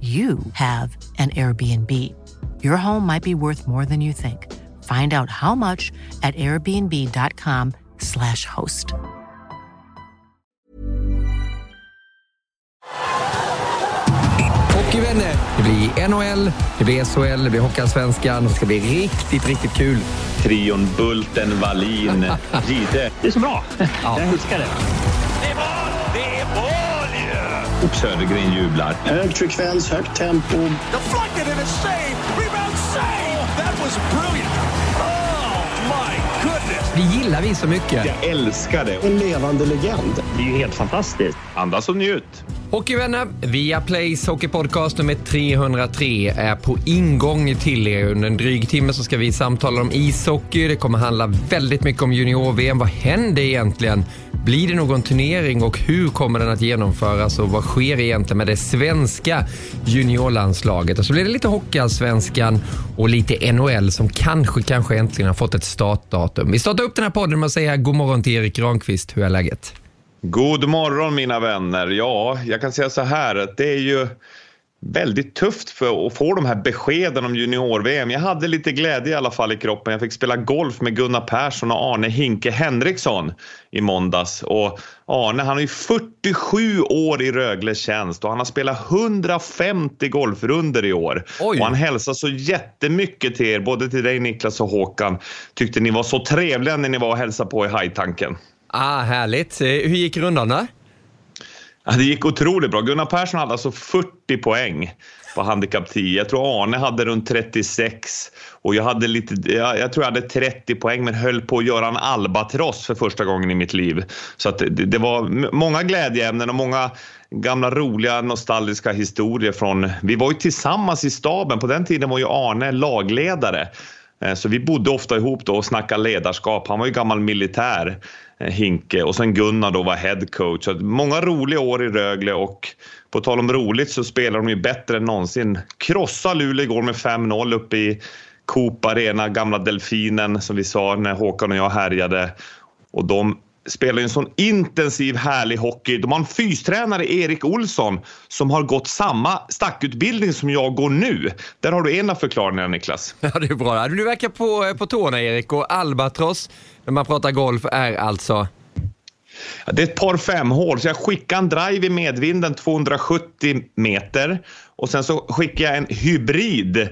you have an Airbnb. Your home might be worth more than you think. Find out how much at airbnb.com/slash host. Hockeyvänner, det blir NHL, det blir SHL, det blir Hockeyallsvenskan. Det ska bli riktigt, riktigt kul. Trion Bulten, Wallin, Gide. Det är så bra. Jag älskar det. Och Södergren jublar. Hög frekvens, högt tempo. Deflected and a save! Rebound save! That was brilliant! Oh my goodness! Det gillar vi så mycket. Jag älskar det. En levande legend. Det är ju helt fantastiskt. Andas och njut. Hockeyvänner, via Plays Hockeypodcast nummer 303 är på ingång till er. Under en dryg timme så ska vi samtala om ishockey. Det kommer handla väldigt mycket om junior-VM. Vad händer egentligen? Blir det någon turnering och hur kommer den att genomföras och vad sker egentligen med det svenska juniorlandslaget? Och så blir det lite Hockeyallsvenskan och lite NHL som kanske, kanske äntligen har fått ett startdatum. Vi startar upp den här podden med att säga god morgon till Erik Granqvist. Hur är läget? God morgon mina vänner. Ja, jag kan säga så här att det är ju väldigt tufft för att få de här beskeden om junior-VM. Jag hade lite glädje i alla fall i kroppen. Jag fick spela golf med Gunnar Persson och Arne Hinke Henriksson i måndags. Och Arne han ju 47 år i Rögles tjänst och han har spelat 150 golfrunder i år. Oj. Och han hälsar så jättemycket till er, både till dig Niklas och Håkan. Tyckte ni var så trevliga när ni var och hälsade på i hajtanken. Ah, härligt. Eh, hur gick rundan då? Ja, det gick otroligt bra. Gunnar Persson hade alltså 40 poäng på handikapp 10. Jag tror Arne hade runt 36 och jag hade lite, jag, jag tror jag hade 30 poäng men höll på att göra en albatross för första gången i mitt liv. Så att det, det var många glädjeämnen och många gamla roliga nostalgiska historier från, vi var ju tillsammans i staben. På den tiden var ju Arne lagledare. Eh, så vi bodde ofta ihop då och snackade ledarskap. Han var ju gammal militär, eh, Hinke, och sen Gunnar då var head coach. Så många roliga år i Rögle och på tal om roligt så spelar de ju bättre än någonsin. Krossa Luleå igår med 5-0 uppe i Coop Arena, gamla Delfinen som vi sa när Håkan och jag härjade. Och de spelar ju en sån intensiv härlig hockey. De har en fystränare, Erik Olsson, som har gått samma stackutbildning som jag går nu. Där har du en av förklaringarna Niklas. Ja, det är bra. Du verkar på, på tårna Erik och Albatross, när man pratar golf, är alltså... Ja, Det är ett par femhål, så jag skickar en drive i medvinden 270 meter och sen så skickar jag en hybrid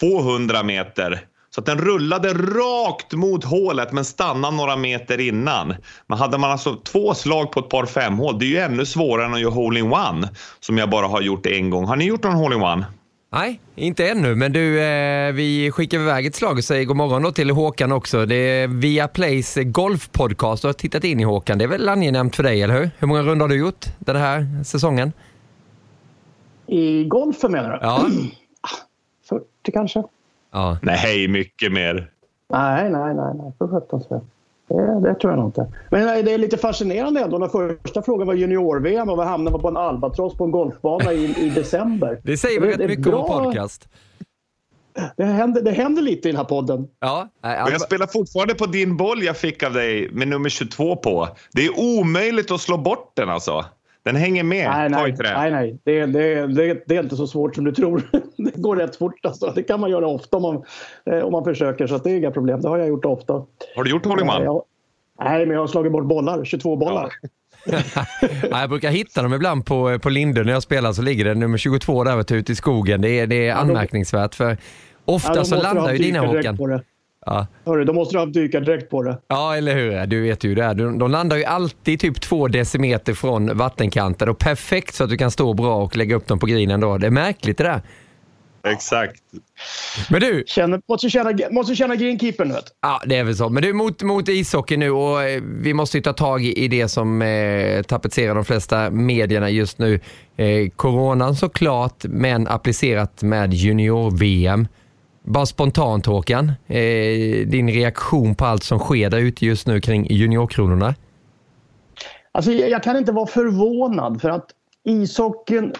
200 meter. Så att den rullade rakt mot hålet men stannade några meter innan. Men hade man alltså två slag på ett par femhål, det är ju ännu svårare än att göra hole-in-one som jag bara har gjort en gång. Har ni gjort någon hole-in-one? Nej, inte ännu, men du, eh, vi skickar iväg ett slag och säger god morgon då till Håkan också. Det är via Plays golfpodcast och har tittat in i Håkan. Det är väl angenämt för dig, eller hur? Hur många runder har du gjort den här säsongen? I golfen menar du? Ja. 40 kanske? Ja. Nej, mycket mer. Nej, nej, nej. nej. För sjutton. Det, det tror jag nog inte. Men nej, det är lite fascinerande ändå när första frågan var junior-VM och vi hamnade på en albatross på en golfbana i, i december. Det säger väl rätt mycket om bra. vår podcast. Det händer, det händer lite i den här podden. Ja, Och jag spelar fortfarande på din boll jag fick av dig med nummer 22 på. Det är omöjligt att slå bort den alltså. Den hänger med. Nej, Ta i nej, trä. nej, nej. Det, det, det, det är inte så svårt som du tror. Det går rätt fort. Alltså. Det kan man göra ofta om man, eh, om man försöker. Så det är inga problem. Det har jag gjort ofta. Har du gjort hole in Eh, Nej, men jag har slagit bort bollar. 22 bollar. ja, jag brukar hitta dem ibland på, på Linde när jag spelar så ligger det nummer 22 där ute i skogen. Det är, det är anmärkningsvärt för ofta Ja, så landar ju dina Håkan. Ja. Hörru, då måste du ha dykardräkt på det. ja, eller hur? Du vet ju det. är. De, de landar ju alltid typ två decimeter från vattenkanten och perfekt så att du kan stå bra och lägga upp dem på grinen då. Det är märkligt det där. Exakt. Men du, Känner, måste, känna, måste känna greenkeepern. Vet. du. Ja, det är väl så. Men du, mot, mot ishockey nu och eh, vi måste ju ta tag i, i det som eh, tapetserar de flesta medierna just nu. Eh, coronan såklart, men applicerat med junior-VM. Bara spontant Håkan, eh, din reaktion på allt som sker där ute just nu kring juniorkronorna? Alltså, jag, kan inte vara förvånad för att ishockeyn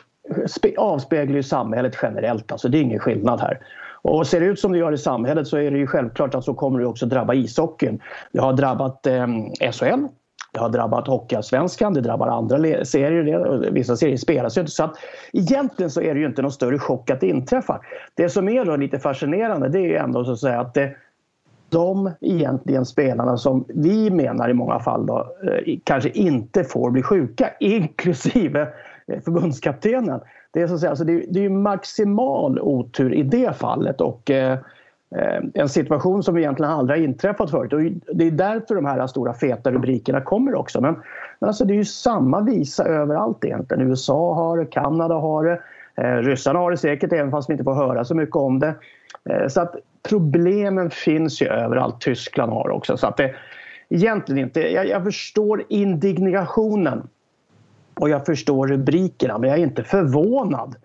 avspeglar ju samhället generellt. Alltså, det är ingen skillnad här. Och ser det ut som det gör i samhället så är det ju självklart att så kommer det också drabba ishockeyn. Det har drabbat eh, SHL, det har drabbat Hockeyallsvenskan, det drabbar andra serier. Det, vissa serier spelas ju inte. Så att, egentligen så är det ju inte någon större chock att det inträffar. Det som är då lite fascinerande det är ju ändå så att säga att det, de egentligen spelarna som vi menar i många fall då, eh, kanske inte får bli sjuka, inklusive eh, förbundskaptenen. Det är, så att säga, alltså det, är- det är maximal otur i det fallet och eh, Eh, en situation som egentligen aldrig har inträffat förut. Och det är därför de här stora feta rubrikerna kommer också. Men, men alltså det är ju samma visa överallt egentligen. USA har det, Kanada har det, eh, ryssarna har det säkert även fast vi inte får höra så mycket om det. Eh, Så att problemen finns ju överallt. Tyskland har också. Så att det, egentligen inte, jag, jag förstår indignationen och jag förstår rubrikerna men jag är inte förvånad.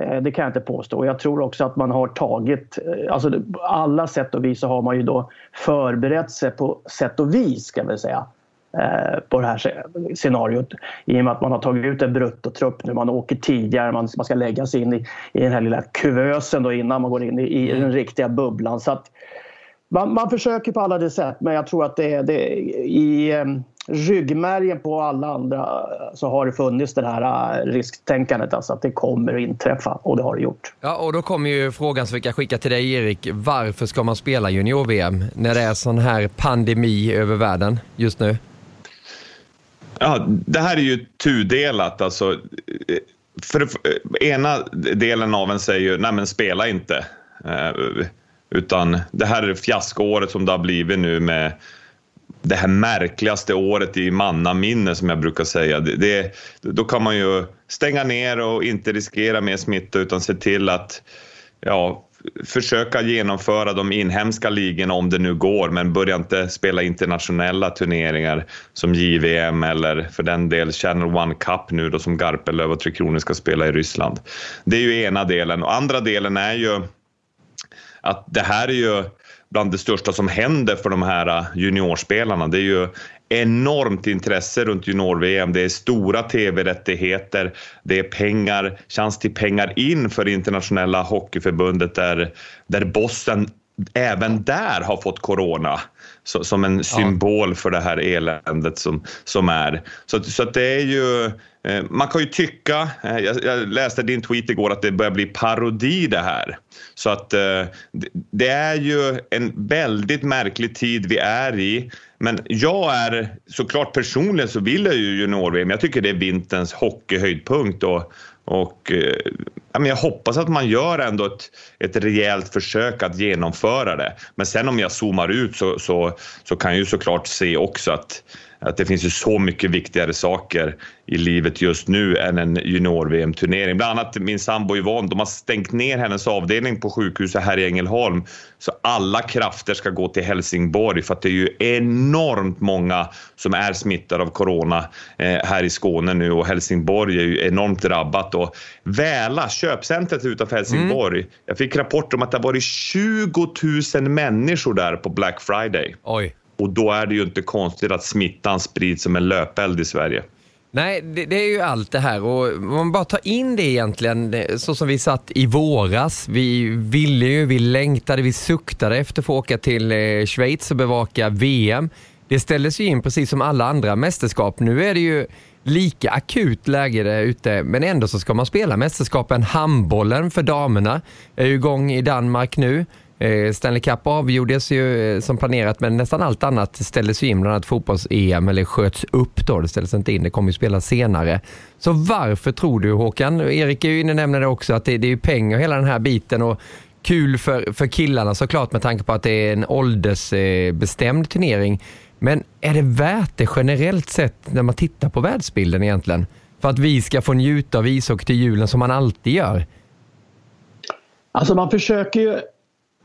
Eh, Det kan jag inte påstå. Och Jag tror också att man har tagit... eh, Alltså alla sätt och vis så har man ju då förberett sig på sätt och vis ska vi säga eh, på det här sce- scenariot. I och med att man har tagit ut en bruttotrupp nu. Man åker tidigare, man, man ska lägga sig in i, i den här lilla kuvösen då innan man går in i, i den riktiga bubblan. Så att man, man försöker på alla de sätt men jag tror att det, är- det i eh, ryggmärgen på alla andra eh, så har det funnits det här eh, risktänkandet. Alltså att det kommer att inträffa och det har det gjort. Ja, och då kommer ju frågan som vi kan skicka till dig Erik. Varför ska man spela junior-VM när det är sån här pandemi över världen just nu? Ja, det här är ju tudelat. Alltså, för det- ena delen av en säger ju, nej men spela inte. Eh, Utan det här är fiaskoåret som det har blivit nu med det här märkligaste året i mannaminne som jag brukar säga. Det, det, då kan man ju stänga ner och inte riskera mer smitta utan se till att ja, försöka genomföra de inhemska ligorna om det nu går men börja inte spela internationella turneringar som JVM eller för den del Channel One Cup nu då som Garpenlöv och Tre Kronor ska spela i Ryssland. Det är ju ena delen och andra delen är ju att det här är ju bland det största som händer för de här eh, juniorspelarna. Det är ju enormt intresse runt junior-VM. Det är stora tv-rättigheter, det är pengar, chans till pengar in för internationella hockeyförbundet där, där bossen även där har fått corona så, som en symbol för det här eländet som, som är. Så, så att det är ju, eh, man kan ju tycka, eh, jag, läste din tweet igår att det börjar bli parodi det här. Så att eh, det, det är ju en väldigt märklig tid vi är i. Men jag är såklart personligen så vill jag ju junior-VM. Jag tycker det är vinterns hockeyhöjdpunkt och, och eh, jag hoppas att man gör ändå ett, ett rejält försök att genomföra det. Men sen om jag zoomar ut så, så, så kan jag ju såklart se också att, att det finns ju så mycket viktigare saker i livet just nu än en junior-VM-turnering. Bland annat min sambo Yvonne, de har stängt ner hennes avdelning på sjukhuset här i Ängelholm. Så alla krafter ska gå till Helsingborg för att det är ju enormt många som är smittade av corona eh, här i Skåne nu och Helsingborg är ju enormt drabbat. Och Väla, köpcentret utanför Helsingborg, jag fick rapport om att det har varit 20 000 människor där på Black Friday. Oj. Och då är det ju inte konstigt att smittan sprids som en löpeld i Sverige. Nej, det, det är ju allt det här och om man bara tar in det egentligen så som vi satt i våras. Vi ville ju, vi längtade, vi suktade efter att få åka till eh, Schweiz och bevaka VM. Det ställdes ju in precis som alla andra mästerskap. Nu är det ju lika akut läge där ute men ändå så ska man spela mästerskapen. Handbollen för damerna är ju igång i Danmark nu. Eh, Stanley Cup avgjordes ju eh, som planerat men nästan allt annat ställdes ju in, bland annat fotbolls-EM eller sköts upp då. Det ställdes inte in, det kommer ju spelas senare. Så varför tror du Håkan, Erik är ju inne och nämner det också, att det, det är ju pengar hela den här biten och kul för, för killarna såklart med tanke på att det är en åldersbestämd turnering. Men är det värt det generellt sett när man tittar på världsbilden egentligen? För att vi ska få njuta av ishockey till julen som man alltid gör? Alltså man försöker ju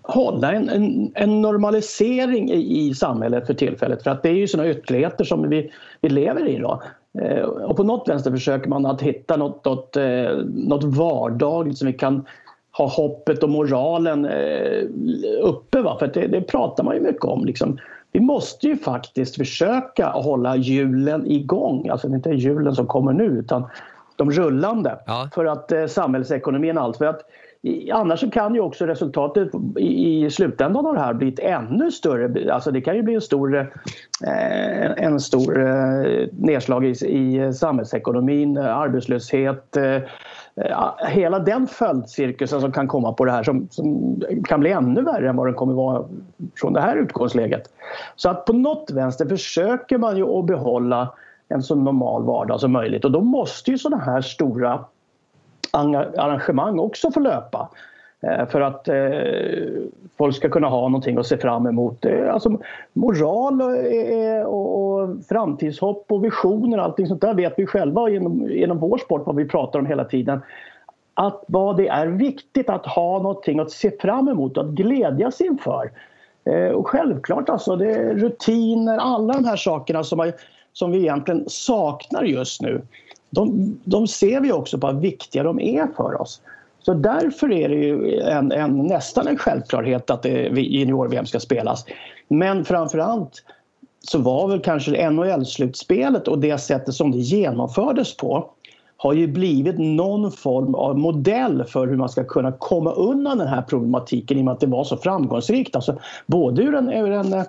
hålla en, en, en normalisering i, i, samhället för tillfället för att det är ju sådana ytterligheter som vi, vi lever i då. Eh, och på något vänster försöker man att hitta något, något, eh, något vardagligt som vi kan ha hoppet och moralen eh, uppe. Va? För det, det, pratar man ju mycket om. Liksom. Vi måste ju faktiskt försöka hålla hjulen igång. Alltså inte hjulen som kommer nu utan de rullande. Ja. För att eh, samhällsekonomin allt. För att, Annars annars kan ju också resultatet i, slutändan av det här bli ett ännu större. Alltså det kan ju bli en stor, eh, en stor eh, nedslag i, i samhällsekonomin, arbetslöshet, eh, hela den följdcirkusen som kan komma på det här som, som, kan bli ännu värre än vad den kommer vara från det här utgångsläget. Så att på något vänster försöker man ju att behålla en så normal vardag som möjligt och då måste ju sådana här stora arrangemang också får löpa. Eh, för att eh, folk ska kunna ha någonting att se fram emot. Alltså, moral eh, och, och framtidshopp och visioner och allting sånt där vet vi själva genom, genom vår sport vad vi pratar om hela tiden. Att vad det är viktigt att ha någonting att se fram emot och att glädjas inför. Eh, och självklart alltså, det är rutiner, alla de här sakerna som, har, som vi egentligen saknar just nu. De, de ser vi också på hur viktiga de är för oss. Så därför är det ju en, en, nästan en självklarhet att junior-VM ska spelas. Men framförallt så var väl kanske NHL-slutspelet och det sättet som det genomfördes på har ju blivit någon form av modell för hur man ska kunna komma undan den här problematiken i och med att det var så framgångsrikt. Alltså, både ur, en, ur, en, eh,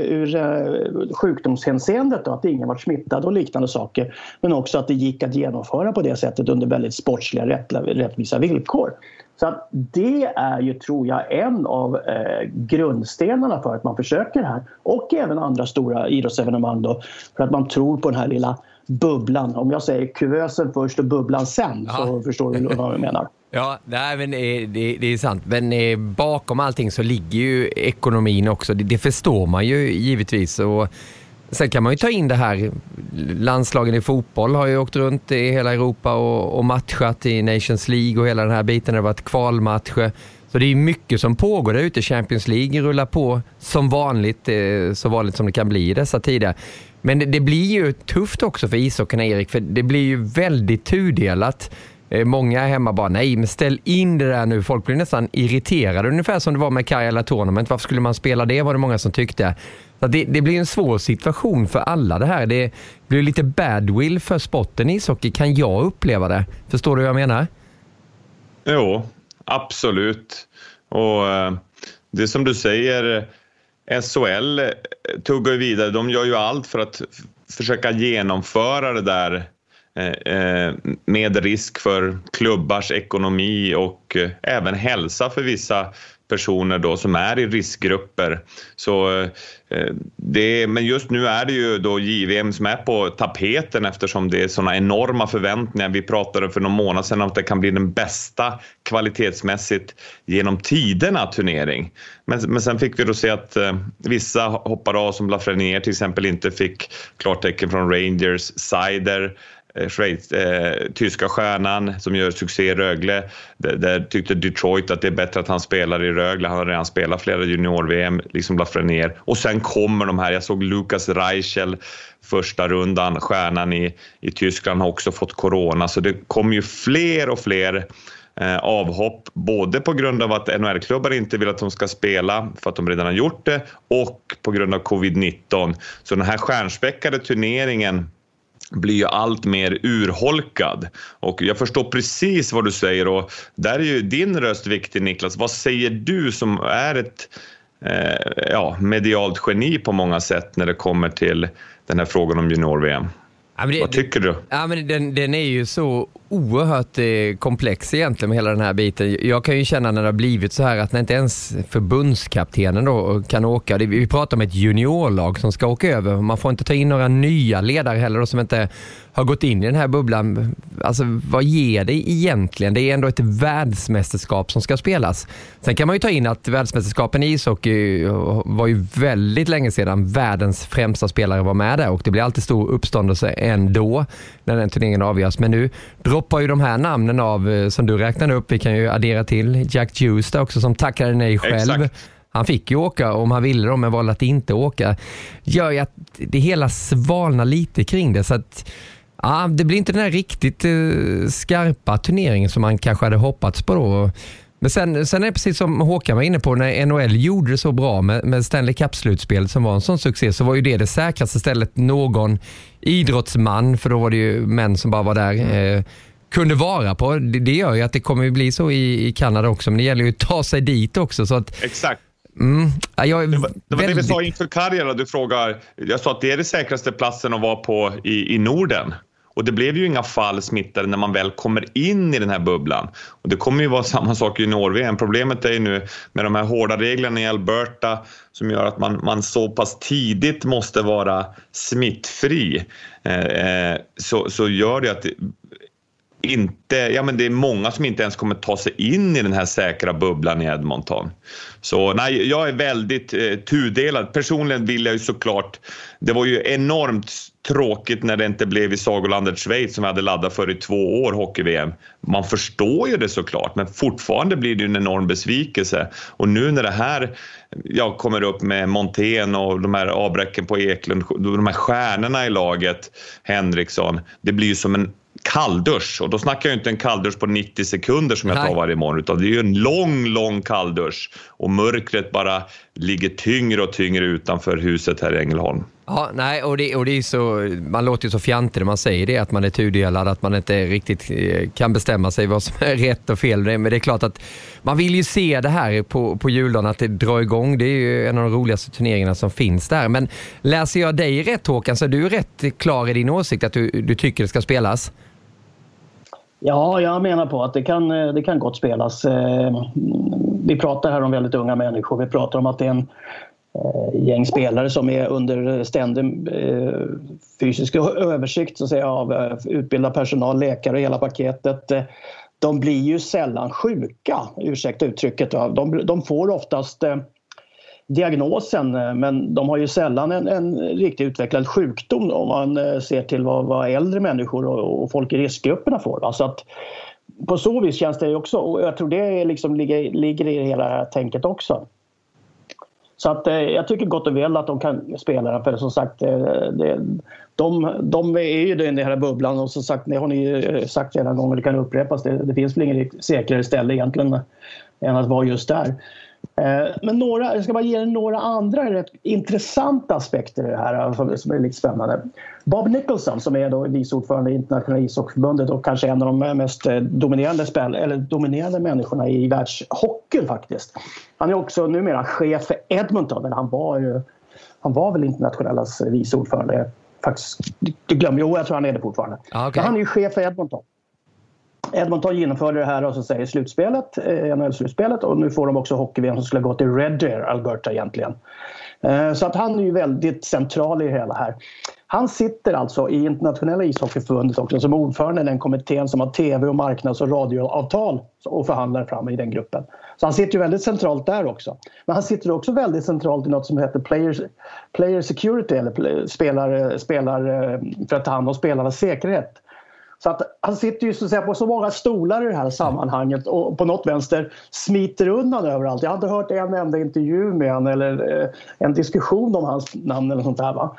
ur eh, sjukdomshänseendet, då, att ingen var smittad och liknande saker men också att det gick att genomföra på det sättet under väldigt sportsliga rättvisa villkor. Så att det är ju, tror jag, en av eh, grundstenarna för att man försöker här. Och även andra stora idrottsevenemang då, för att man tror på den här lilla bubblan. Om jag säger kuvösen först och bubblan sen ja. så förstår du vad jag menar. Ja, nej, men det, det, är sant. Men eh, bakom allting så ligger ju ekonomin också. Det, det förstår man ju givetvis. Och Sen kan man ju ta in det här, landslagen i fotboll har ju åkt runt i hela Europa och, och matchat i Nations League och hela den här biten. Det har varit kvalmatcher. Så det är mycket som pågår där ute. Champions League rullar på som vanligt, eh, så vanligt som det kan bli i dessa tider. Men det, det blir ju tufft också för ishockeyn, Erik, för det blir ju väldigt tudelat. Eh, många hemma bara, nej men ställ in det där nu. Folk blir nästan irriterade, ungefär som det var med Kajala Tournament. Varför skulle man spela det var det många som tyckte. Så det, det, blir en svår situation för alla det här. Det blir lite badwill för sporten ishockey, kan jag uppleva det. Förstår du vad jag menar? Jo, absolut. Och eh, det som du säger, eh, SHL tuggar vidare. De gör ju allt för att försöka genomföra det där Eh, eh, med risk för klubbars ekonomi och eh, även hälsa för vissa personer då som är i riskgrupper. Så, det, men just nu är det ju då JVM som är på tapeten eftersom det är sådana enorma förväntningar. Vi pratade för någon månad sedan om att det kan bli den bästa kvalitetsmässigt genom tiderna turnering. Men, men sen fick vi då se att vissa hoppade av som Lafreniere till exempel inte fick klartecken från Rangers, Sider Eh, Schweiz, eh, tyska stjärnan som gör succé i Rögle. Där, där, tyckte Detroit att det är bättre att han spelar i Rögle. Han har redan spelat flera junior-VM, liksom Lafreniere. Och sen kommer de här, jag såg Lukas Reichel första rundan, stjärnan i, i Tyskland har också fått corona. Så det kommer ju fler och fler eh, avhopp, både på grund av att NHL-klubbar inte vill att de ska spela för att de redan har gjort det och på grund av covid-19. Så den här stjärnspäckade turneringen blir ju allt mer urholkad. Och jag förstår precis vad du säger och där är ju din röst viktig Niklas. Vad säger du som är ett eh, ja, medialt geni på många sätt när det kommer till den här frågan om junior-VM? Ja, Vad tycker du? Ja, men den, den är ju så oerhört eh, komplex egentligen med hela den här biten. Jag kan ju känna när det har blivit så här att när inte ens förbundskaptenen då eh, kan åka. Vi pratar om ett juniorlag som ska åka över. Man får inte ta in några nya ledare heller då, som inte har gått in i den här bubblan. Alltså vad ger det egentligen? Det är ändå ett världsmästerskap som ska spelas. Sen kan man ju ta in att världsmästerskapen i ishockey eh, var ju väldigt länge sedan världens främsta spelare var med där och det blir alltid stor uppståndelse ändå när den turneringen avgörs. Men nu droppar ju de här namnen av eh, som du räknade upp. Vi kan ju addera till Jack där också som tackade nej själv. Exakt. Han fick ju åka om han ville då, men valde att inte åka. Gör ju att det hela svalnar lite kring det. Så att Ja, det blir inte den här riktigt eh, skarpa turneringen som man kanske hade hoppats på då. Men sen, sen är det precis som Håkan var inne på, när NHL gjorde det så bra med, med Stanley Cup-slutspelet som var en sån succé, så var ju det det säkraste stället någon idrottsman, för då var det ju män som bara var där, mm. eh, kunde vara på. Det, gör ju att det kommer bli så i, i Kanada också, men det gäller ju att ta sig dit också. Så att, Exakt. Mm. Ja, det var, det, var väldigt... det vi sa inför Karjala. Du frågar, jag sa att det är den säkraste platsen att vara på i, i Norden. Och det blev ju inga fall smittade när man väl kommer in i den här bubblan. Och det kommer ju vara samma sak i Norge. Problemet är ju nu med de här hårda reglerna i Alberta som gör att man, man så pass tidigt måste vara smittfri. Eh, eh så, så gör det att inte, ja men det är många som inte ens kommer ta sig in i den här säkra bubblan i Edmonton. Så nej, jag är väldigt eh, tudelad. Personligen vill jag ju såklart, det var ju enormt tråkigt när det inte blev i sagolandet Schweiz som vi hade laddat för i två år, hockey-VM. Man förstår ju det såklart, men fortfarande blir det ju en enorm besvikelse. Och nu när det här jag kommer upp med Montén och de här avbräcken på Eklund, de här stjärnorna i laget, Henriksson, det blir ju som en kalldusch. Och då snackar jag inte en kalldusch på 90 sekunder som jag tar varje morgon utan det är ju en lång, lång kalldusch. Och mörkret bara ligger tyngre och tyngre utanför huset här i Ängelholm. Ja, nej, och det, och det är så, man låter ju så fjantig när man säger det, att man är tudelad, att man inte riktigt eh, kan bestämma sig vad som är rätt och fel. Men det är klart att man vill ju se det här på, på juldagen, att det drar igång. Det är ju en av de roligaste turneringarna som finns där. Men läser jag dig rätt Håkan, så är du rätt klar i din åsikt att du, du tycker det ska spelas? Ja, jag menar på att det kan, eh, det kan gott spelas. Eh, vi pratar här om väldigt unga människor. Vi pratar om att det är en eh, gäng spelare som är under ständig fysisk översikt så att säga, av utbildad personal, läkare och hela paketet. De blir ju sällan sjuka, ursäkta uttrycket. De, de får oftast diagnosen men de har ju sällan en, en riktigt utvecklad sjukdom om man eh, ser till vad, vad äldre människor och, och, folk i riskgrupperna får. Va? Så att, på så vis känns det också och jag tror det liksom ligger, ligger i hela det här tänket också. Så att, eh, jag tycker gott och väl att de kan spela den för som sagt eh, det, de, de är ju i den här bubblan och som sagt det har ni ju eh, sagt flera gånger, det kan upprepas. Det, det finns väl inget säkrare ställe egentligen än att vara just där. Eh, men några, jag ska bara ge er några andra rätt intressanta aspekter i det här som är lite spännande. Bob Nicholson som är då vice ordförande i internationella ishockeyförbundet och kanske en av de mest eh, dominerande, spel, eller dominerande människorna i världshockeyn faktiskt. Han är också numera chef för Edmonton, men han var ju han var väl internationellas vice ordförande. Faktiskt, du glömmer, jo jag tror han är det fortfarande. Ah, okay. han är ju chef för Edmonton. Edmonton genomförde det här och så säger slutspelet, eh, NHL-slutspelet och nu får de också hockey-VM som skulle gå till Red Deer, Alberta egentligen. Eh, så att han är ju väldigt central i det hela här. Han sitter alltså i internationella ishockeyförbundet också som ordförande i den kommittén som har tv och marknads och radioavtal och förhandlar fram i den gruppen. Så han sitter ju väldigt centralt där också. Men han sitter också väldigt centralt i något som heter player, player security eller spelar, eh, spelar för att ta hand om spelarnas säkerhet. Så att han sitter ju så att säga, på så många stolar i det här sammanhanget och på något vänster smiter undan överallt. Jag har inte hört en enda intervju med honom eller eh, en diskussion om hans namn eller sånt där. Va?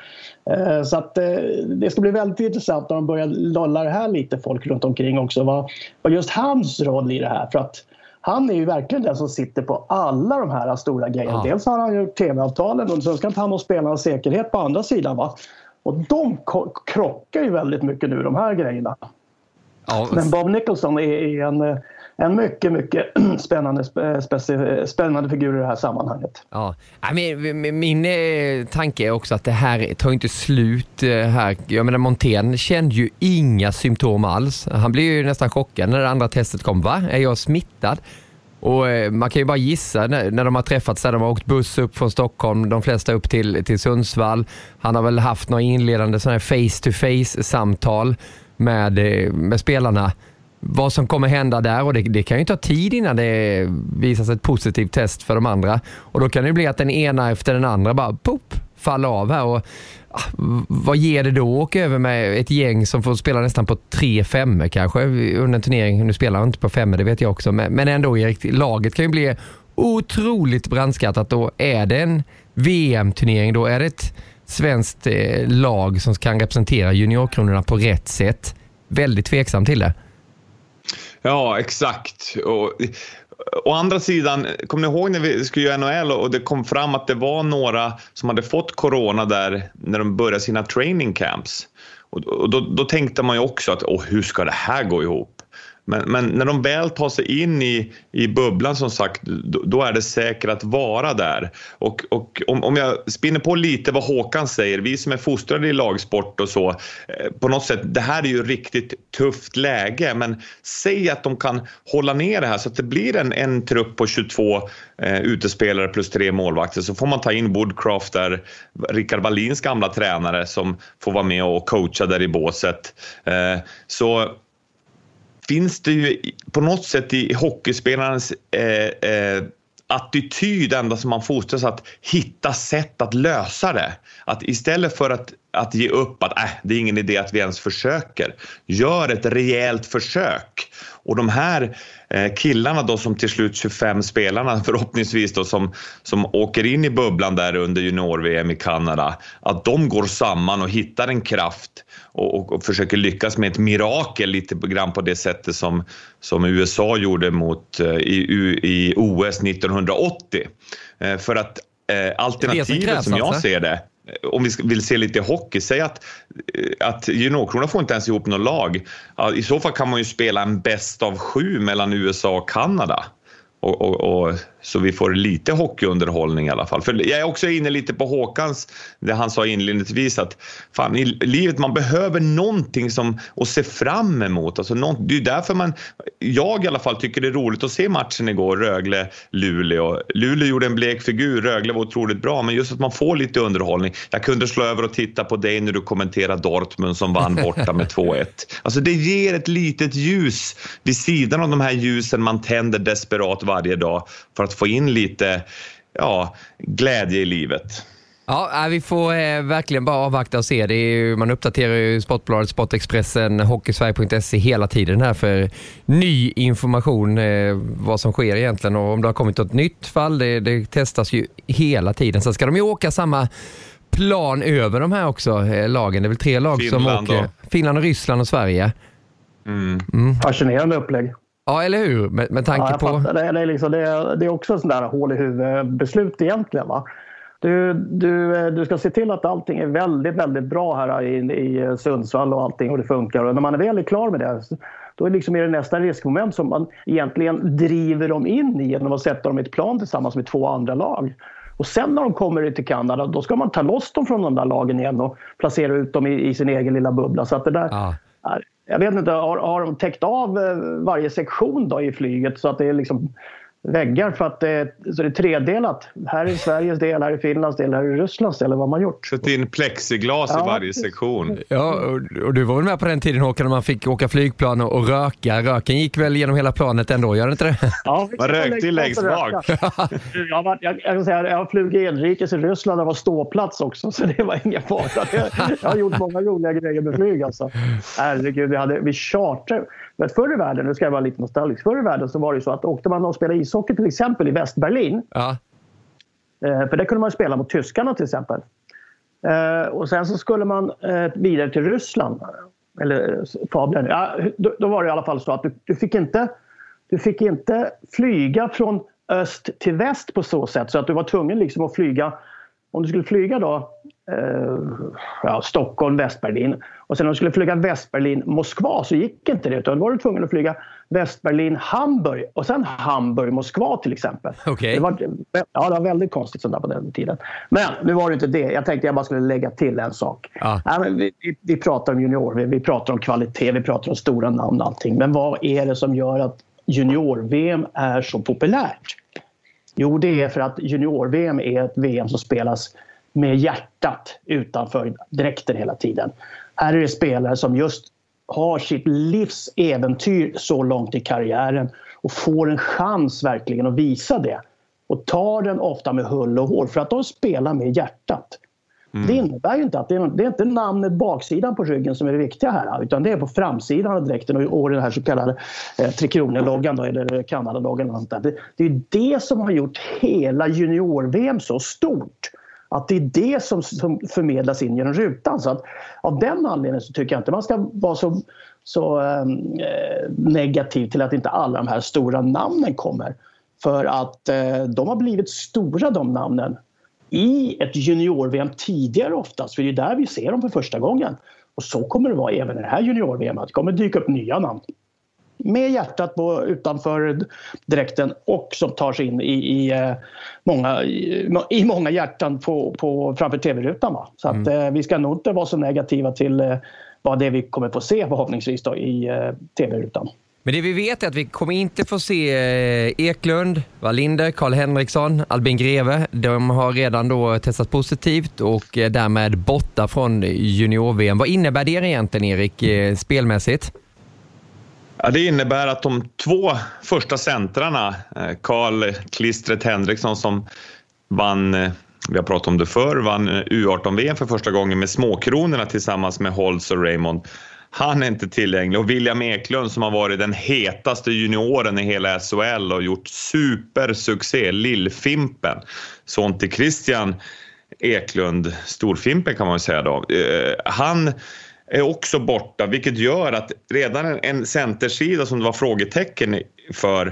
Eh, så att eh, det ska bli väldigt intressant när de börjar lolla det här lite folk runt omkring också. Vad, vad just hans roll i det här. För att han är ju verkligen den som sitter på alla de här stora grejerna. Ja. Dels har han gjort tv-avtalen och sen ska han ta hand om spelarnas säkerhet på andra sidan. Va? Och de krockar ju väldigt mycket nu, de här grejerna. Ja. Men Bob Nicholson är en, en mycket, mycket spännande, speci- spännande figur i det här sammanhanget. Ja, min, min eh, tanke är också att det här tar inte slut eh, här. Jag menar Montén kände ju inga symptom alls. Han blev ju nästan chockad när det andra testet kom. Va? Är jag smittad? Och eh, Man kan ju bara gissa när, när de har träffats, där de har åkt buss upp från Stockholm, de flesta upp till, till Sundsvall. Han har väl haft några inledande face-to-face samtal med, eh, med spelarna vad som kommer hända där och det, det, kan ju ta tid innan det visas ett positivt test för de andra. Och Då kan det bli att den ena efter den andra bara pop, falla av här. Och, ah, vad ger det då att åka över med ett gäng som får spela nästan på tre femmor kanske under en turnering? Nu spelar han inte på femmor, det vet jag också. Men, ändå Erik, laget kan ju bli otroligt brandskattat. Då är det en VM-turnering, då är det ett svenskt eh, lag som kan representera juniorkronorna på rätt sätt. Väldigt tveksam till det. Ja, exakt. Och, Å andra sidan, kommer ni ihåg när vi skulle göra NHL och det kom fram att det var några som hade fått corona där när de började sina training camps? Och då, då tänkte man ju också att Åh, hur ska det här gå ihop? Men, men, när de väl tar sig in i, i bubblan som sagt, då, då är det säkert att vara där. Och, och om, om jag spinner på lite vad Håkan säger, vi som är fostrade i lagsport och så, eh, på något sätt, det här är ju riktigt tufft läge, men säg att de kan hålla ner det här så att det blir en, en trupp på 22 eh, utespelare plus tre målvakter så får man ta in Woodcraft där, Rickard Wallins gamla tränare som får vara med och coacha där i båset. Eh, så finns det ju på något sätt i hockeyspelarens eh, eh, attityd ända som man fostras att hitta sätt att lösa det. Att istället för att, att ge upp att äh, det är ingen idé att vi ens försöker, gör ett rejält försök. Och de här eh, killarna då som till slut 25 spelarna förhoppningsvis då som, som åker in i bubblan där under junior-VM i Kanada, att de går samman och hittar en kraft och, och, och, försöker lyckas med ett mirakel lite grann på det sättet som, som USA gjorde mot, eh, i, i OS 1980. Eh, för att eh, alternativet som jag alltså. ser det om vi vill se lite hockey, säg att, att juniorkronorna får inte ens ihop något lag. I så fall kan man ju spela en bäst av sju mellan USA och Kanada. Och, och, och, så vi får lite hockeyunderhållning i alla fall. För jag är också inne lite på Håkans, det han sa inledningsvis att fan, i livet man behöver någonting som att se fram emot. Alltså, någon, det är därför man, jag i alla fall tycker det är roligt att se matchen igår, Rögle-Luleå. Luleå gjorde en blek figur, Rögle var otroligt bra, men just att man får lite underhållning. Jag kunde slå över och titta på dig när du kommenterade Dortmund som vann borta med 2-1. Alltså det ger ett litet ljus vid sidan av de här ljusen man tänder desperat varje dag för att få in lite ja, glädje i livet. Ja, vi får eh, verkligen bara avvakta och se. Det är, man uppdaterar ju Sportbladet, Sportexpressen, Hockeysverige.se hela tiden här för ny information eh, vad som sker egentligen och om det har kommit något nytt fall. Det, det testas ju hela tiden. Sen ska de ju åka samma plan över de här också, eh, lagen. Det är väl tre lag Finland som åker. Då. Finland, och Ryssland och Sverige. Mm. Mm. Fascinerande upplägg. Ja, eller hur? Med, med tanke ja, på... Det, det, är liksom, det, är, det är också sånt där hål i huvudet-beslut egentligen. Va? Du, du, du ska se till att allting är väldigt, väldigt bra här i, i Sundsvall och allting och det funkar. Och när man är väl är klar med det då är det, liksom är det nästa riskmoment som man egentligen driver dem in i genom att sätta dem i ett plan tillsammans med två andra lag. Och sen när de kommer till Kanada då ska man ta loss dem från de där lagen igen och placera ut dem i, i sin egen lilla bubbla. Så att det där ah jag vet inte, har, har de täckt av eh, varje sektion då i flyget så att det är liksom väggar för att det, så det är tredelat. Här är Sveriges del, här är Finlands del, här är Rysslands del. Vad man gjort. Sätt in plexiglas ja, i varje sektion. Ja, och, du var väl med på den tiden Håkan när man fick åka flygplan och, och röka. Röken gick väl genom hela planet ändå, gör det inte det? Ja, man rökte längst bak. jag, var, jag, jag, säga, jag flög inrikes i Ryssland och var ståplats också, så det var ingen fara. Jag har gjort många roliga grejer med flyg alltså. Herregud, vi, hade, vi chartrade. Men förr i världen, nu ska jag vara lite nostalgisk, förr i världen så var det så att åkte man och spelade ishockey till exempel i Västberlin. Ja. Eh, för där kunde man spela mot tyskarna till exempel. Eh, och sen så skulle man eh, vidare till Ryssland. Eller Fabien. Ja, då, då, var det i alla fall så att du, du, fick inte, du fick inte flyga från öst till väst på så sätt. Så att du var tvungen liksom att flyga. Om du skulle flyga då eh, ja, Stockholm, Västberlin. Och sen när de skulle flyga Västberlin, Moskva så gick inte det. Utan då var du tvungen att flyga Västberlin, Hamburg och sen Hamburg, Moskva till exempel. Okay. Det, var, ja, det var väldigt konstigt sånt där på den tiden. Men nu var det inte det. Jag tänkte jag bara skulle lägga till en sak. Ja. Ja, men vi, vi, vi pratar om junior, vi, vi pratar om kvalitet, vi pratar om stora namn och allting. Men vad är det som gör att junior-VM är så populärt? Jo, det är för att junior-VM är ett VM som spelas med hjärtat utanför dräkten hela tiden. Här är det spelare som just har sitt livs äventyr så långt i karriären och får en chans verkligen att visa det. Och tar den ofta med hull och hår för att de spelar med hjärtat. Det innebär ju inte att det är, det är inte namnet baksidan på ryggen som är det viktiga här utan det är på framsidan av dräkten och, den här så kallade eh, Tre Kronor-loggan eller Kanada-loggan. Det, det är det som har gjort hela junior-VM så stort. Att det är det som, som förmedlas in genom rutan. Så att, av den anledningen så tycker jag inte man ska vara så, så ehm, eh, negativ till att inte alla de här stora namnen kommer. För att eh, de har blivit stora de namnen i ett junior-VM tidigare oftast. För det är där vi ser dem för första gången. Och så kommer det vara även i det här junior-VM. Det kommer dyka upp nya namn. Med hjärtat på, utanför dräkten och som tar sig in i, i, eh, många, i, många hjärtan på, på, framför tv-rutan. Va? Så att, eh, vi ska nog inte vara så negativa till eh, vad det vi kommer få se förhoppningsvis då, i eh, tv-rutan. Men det vi vet är att vi kommer inte få se eh, Eklund, Wallinder, Karl Henriksson, Albin Greve. De har redan då testat positivt och eh, därmed borta från junior-VM. Vad innebär det egentligen Erik, spelmässigt? Ja, det innebär att de två första centrarna, eh, Karl Klistret Henriksson som vann, eh, vi har pratat om det förr, vann eh, U18-VM för första gången med småkronorna tillsammans med Holtz och Raymond. Han är inte tillgänglig och William Eklund som har varit den hetaste junioren i hela SHL och gjort supersuccé, Lillfimpen. Son till Christian Eklund, Storfimpen kan man säga då. Han är också borta vilket gör att redan en centersida som det var frågetecken för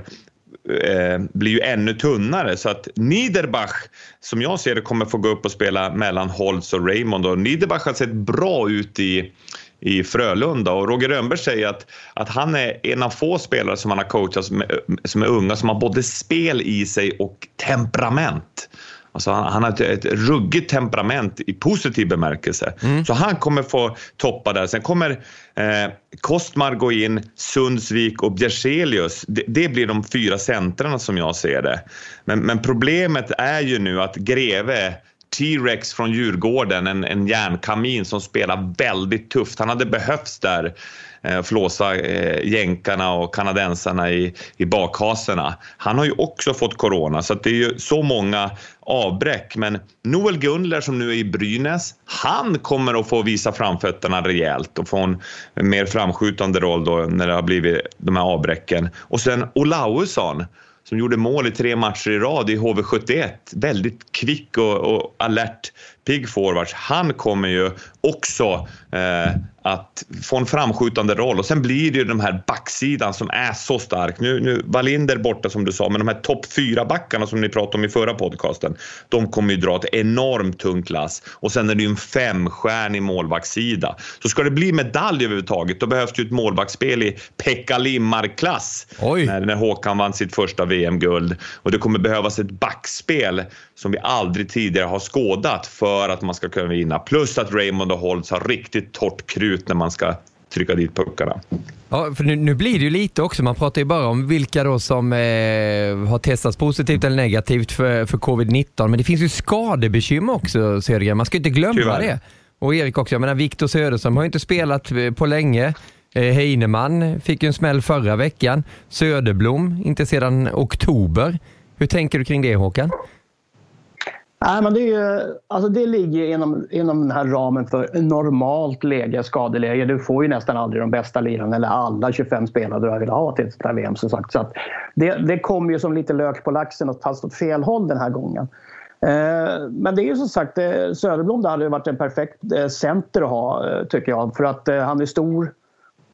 eh, blir ju ännu tunnare. Så att Niederbach som jag ser det kommer få gå upp och spela mellan Holtz och Raymond. Och Niederbach har sett bra ut i i Frölunda. Och Roger Rönnberg säger att, att han är en av få spelare som han har coachat som är, som är unga som har både spel i sig och temperament. Alltså han, han har ett, ett ruggigt temperament i positiv bemärkelse. Mm. Så han kommer få toppa där. Sen kommer eh, Kostmar gå in, Sundsvik och Bjerselius. Det, det, blir de fyra centrarna som jag ser det. Men, men problemet är ju nu att Greve T-Rex från Djurgården, en, en järnkamin som spelar väldigt tufft. Han hade behövts där eh, flåsa eh, jänkarna och kanadensarna i, i bakhaserna. Han har ju också fått corona så det är ju så många avbräck. Men Noel Gunler som nu är i Brynäs, han kommer att få visa framfötterna rejält och få en mer framskjutande roll då när det har blivit de här avbräcken. Och sen Olausson som gjorde mål i tre matcher i rad i HV71. Väldigt kvick och, och alert, pigg forwards. Han kommer ju också eh, att få en framskjutande roll och sen blir det ju den här backsidan som är så stark. Nu, nu Wallinder borta som du sa, men de här topp fyra backarna som ni pratade om i förra podcasten, de kommer ju dra ett enormt tungt lass och sen är det ju en femstjärnig målvaktssida. Så ska det bli medalj överhuvudtaget, då behövs det ju ett målvaktsspel i Pekka Limmar-klass när, när Håkan vann sitt första VM-guld och det kommer behövas ett backspel som vi aldrig tidigare har skådat för att man ska kunna vinna. Plus att Raymond och Holtz har riktigt torrt krut när man ska trycka dit puckarna. Ja, för nu, nu, blir det ju lite också, man pratar ju bara om vilka då som eh, har testats positivt eller negativt för, för covid-19, men det finns ju skadebekymmer också Södergren, man ska inte glömma Tyvärr. det. Och Erik också, jag menar Viktor Söderström har ju inte spelat eh, på länge. Eh, Heinemann fick ju en smäll förra veckan. Söderblom inte sedan oktober. Hur tänker du kring det Håkan? Nej, men det, är, alltså det ligger inom, inom den här ramen för normalt läge, skadeläge. Du får ju nästan aldrig de bästa lirarna eller alla 25 spelare du vill ha till ett VM. Som sagt. Så att det, det kommer ju som lite lök på laxen och fast åt fel håll den här gången. Eh, men det är ju som sagt, eh, Söderblom det hade varit en perfekt eh, center att ha eh, tycker jag. För att eh, han är stor,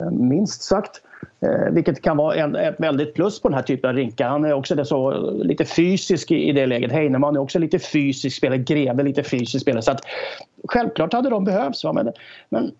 eh, minst sagt. Eh, vilket kan vara en, ett väldigt plus på den här typen av rinkar. Han är också det så, eh, lite fysisk i, i det läget. Heinemann är också lite fysisk spelare. Greve lite fysisk spelare. Så att, självklart hade de behövts. Va? Men, men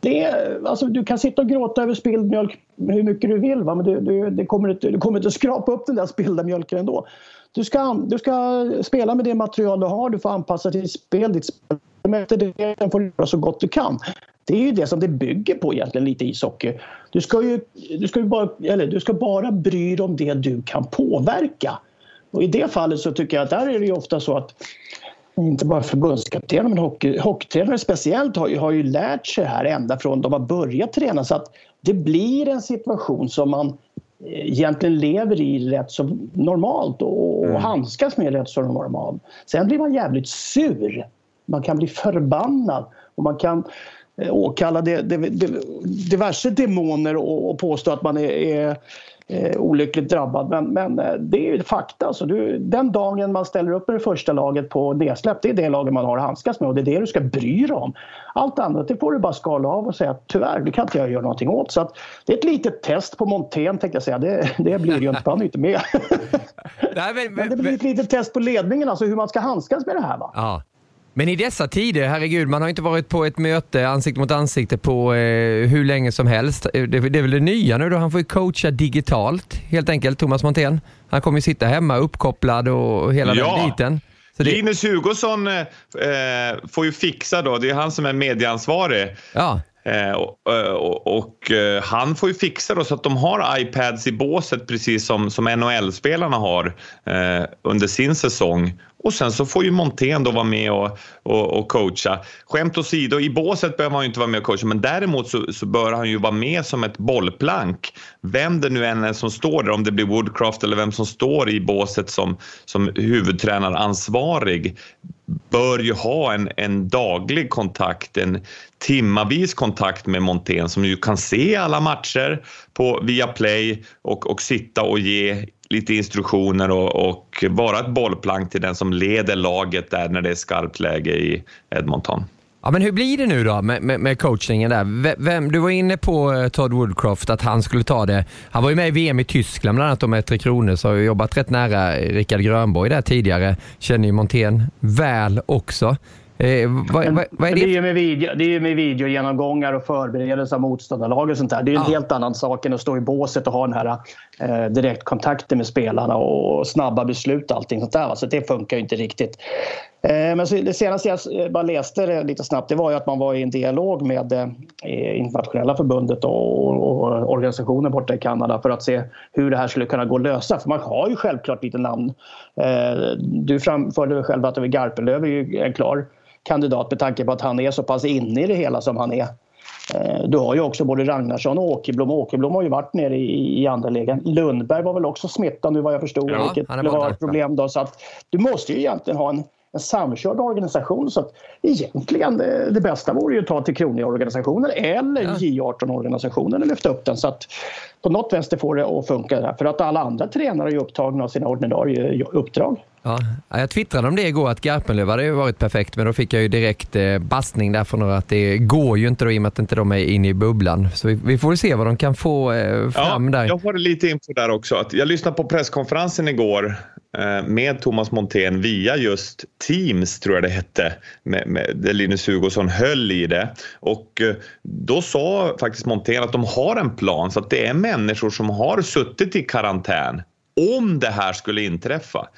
det, alltså, du kan sitta och gråta över spilld mjölk hur mycket du vill va? men du, du, det kommer inte, du kommer inte skrapa upp den där spillda mjölken ändå. Du ska, du ska spela med det material du har, du får anpassa ditt spel, ditt spel efter det får du göra så gott du kan. Det är ju det som det bygger på egentligen lite ishockey. Du ska ju, du ska ju bara, eller du ska bara bry dig om det du kan påverka. Och i det fallet så tycker jag att där är det ju ofta så att inte bara förbundskaptener men hockey, hockeytränare speciellt har ju, har ju lärt sig här ända från de har börjat träna så att det blir en situation som man eh, egentligen lever i rätt så normalt och, och mm. handskas med rätt så normalt. Sen blir man jävligt sur. Man kan bli förbannad och man kan åkalla det, det, det, diverse demoner och, och påstå att man är, är eh, olyckligt drabbad. Men, men eh, det är ju fakta. Alltså, du, den dagen man ställer upp i det första laget på nedsläpp, det är det laget man har att handskas med och det är det du ska bry dig om. Allt annat det får du bara skala av och säga att tyvärr, det kan inte jag göra någonting åt. Så att, det är ett litet test på Montén tänkte jag säga. Det, det blir ju inte, han är inte med. Nej, men, men, men, det blir ett litet test på ledningen, alltså hur man ska handskas med det här. Va? Ja. Men i dessa tider, herregud, man har inte varit på ett möte ansikte mot ansikte på eh, hur länge som helst. Eh, det, det är väl det nya nu då, han får ju coacha digitalt helt enkelt, Thomas Montén. Han kommer ju sitta hemma uppkopplad och hela ja. den biten. Så det... Linus Hugosson eh, eh, får ju fixa då, det är han som är medieansvarig. Ja. Eh, och, och, och, eh, han får ju fixa då så att de har iPads i båset precis som, som NHL-spelarna har eh, under sin säsong. Och sen så får ju Montén då vara med och, och, och, coacha. Skämt åsido, i båset behöver han ju inte vara med och coacha men däremot så, så bör han ju vara med som ett bollplank. Vem det nu än är som står där, om det blir Woodcraft eller vem som står i båset som, som huvudtränaransvarig bör ju ha en, en daglig kontakt, en timmavis kontakt med Montén som ju kan se alla matcher på via play och, och sitta och ge lite instruktioner och, och vara ett bollplank till den som leder laget där när det är skarpt läge i Edmonton. Ja, men hur blir det nu då med, med, med coachningen där? Vem, du var inne på eh, Todd Woodcroft, att han skulle ta det. Han var ju med i VM i Tyskland bland annat med Tre Kronor, så har jobbat rätt nära eh, Rickard Grönborg där tidigare. Känner ju Montén väl också. Eh, vad, vad, vad är det? Det är ju med, video, det är med videogenomgångar och förberedelse av motståndarlag och sånt där. Det är en ja. helt annan sak än att stå i båset och ha den här eh, direktkontakten med spelarna och snabba beslut och allting sånt där. Så det funkar ju inte riktigt. Eh, men så det senaste jag bara läste lite snabbt det var ju att man var i en dialog med eh, internationella förbundet och, och, organisationer borta i Kanada för att se hur det här skulle kunna gå att lösa. För man har ju självklart lite namn. Eh, du framförde själv att Garpenlöv är ju en klar kandidat med tanke på att han är så pass inne i det hela som han är. Eh, du har ju också både Ragnarsson och Åkerblom. Åkerblom har ju varit nere i, i andra lägen. Lundberg var väl också smittad nu vad jag förstod. Ja, vilket var ett problem då. Så att du måste ju egentligen ha en, en samkörd organisation. Så att egentligen det, det bästa vore ju att ta till Kronia-organisationen eller ja. J18-organisationen och lyfta upp den. Så att på något vänster får det att funka. Där. För att alla andra tränare är upptagna av sina ordinarie uppdrag. Ja, jag twittrade om det igår att Garpenlöv hade varit perfekt men då fick jag ju direkt eh, bastning därför att det går ju inte då i och med att inte de är inne i bubblan. Så vi, vi får se vad de kan få eh, fram ja, där. Jag har lite info där också. Att jag lyssnade på presskonferensen igår eh, med Thomas Montén via just Teams, tror jag det hette, med, med, där Linus Hugosson höll i det. Och eh, då sa faktiskt Montén att de har en plan så att det är människor som har suttit i karantän om det här skulle inträffa.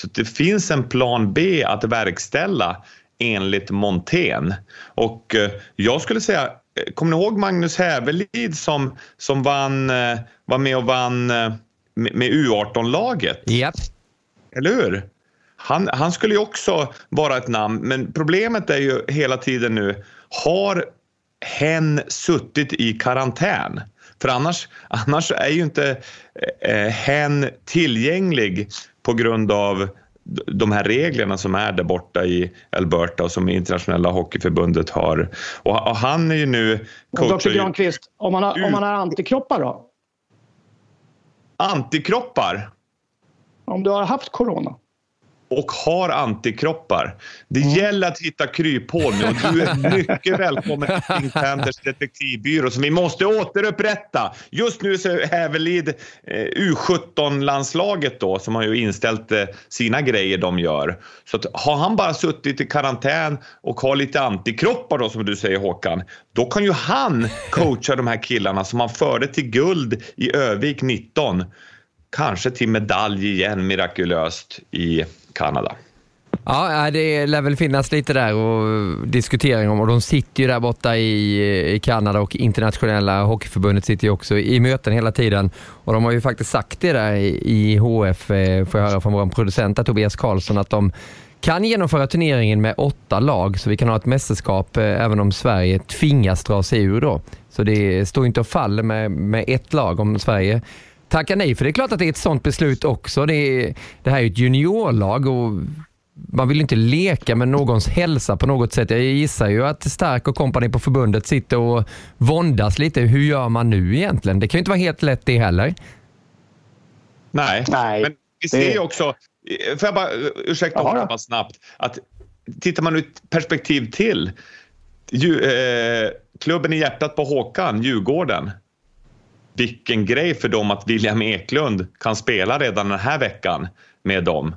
Så det finns en plan B att verkställa enligt Montén. Och eh, jag skulle säga, eh, kommer ni ihåg Magnus Hävelid som, som vann, eh, var med och vann med U18-laget? Yep. Eller hur? Han, han skulle ju också vara ett namn, men problemet är ju hela tiden nu, har hen suttit i karantän? För annars, annars är ju inte eh, hen tillgänglig på grund av de här reglerna som är där borta i Alberta och som internationella hockeyförbundet har. Och, han är ju nu... Dr Granqvist, om man, har, om man har antikroppar då? Antikroppar? Om du har haft corona? Och har antikroppar. Det mm. gäller att hitta kryphål nu och du är mycket välkommen till Pink Panthers detektivbyrå som vi måste återupprätta. Just nu så är Hävelid eh, U17-landslaget då som har ju inställt eh, sina grejer de gör. Så att, har han bara suttit i karantän och har lite antikroppar då som du säger Håkan, då kan ju han coacha de här killarna som han förde till guld i Övik 19 kanske till medalj igen mirakulöst i Kanada. Ja, det lär väl finnas lite där och diskutering om och de sitter ju där borta i, i Kanada och internationella hockeyförbundet sitter ju också i möten hela tiden och de har ju faktiskt sagt det där i HF, eh, får jag höra från vår producent Tobias Karlsson, att de kan genomföra turneringen med åtta lag så vi kan ha ett mästerskap eh, även om Sverige tvingas dra sig ur då. Så det står inte och faller med, med ett lag om Sverige tacka nej. För det är klart att det är ett sånt beslut också. Det, är, det här är ett juniorlag och man vill inte leka med någons hälsa på något sätt. Jag gissar ju att Stark och kompani på förbundet sitter och våndas lite. Hur gör man nu egentligen? Det kan ju inte vara helt lätt det heller. Nej, Nej men vi ser ju också, får jag bara, ursäkta om jag snabbt, att tittar man ett perspektiv till, ju, eh, klubben i hjärtat på Håkan, Djurgården, vilken grej för dem att William Eklund kan spela redan den här veckan med dem.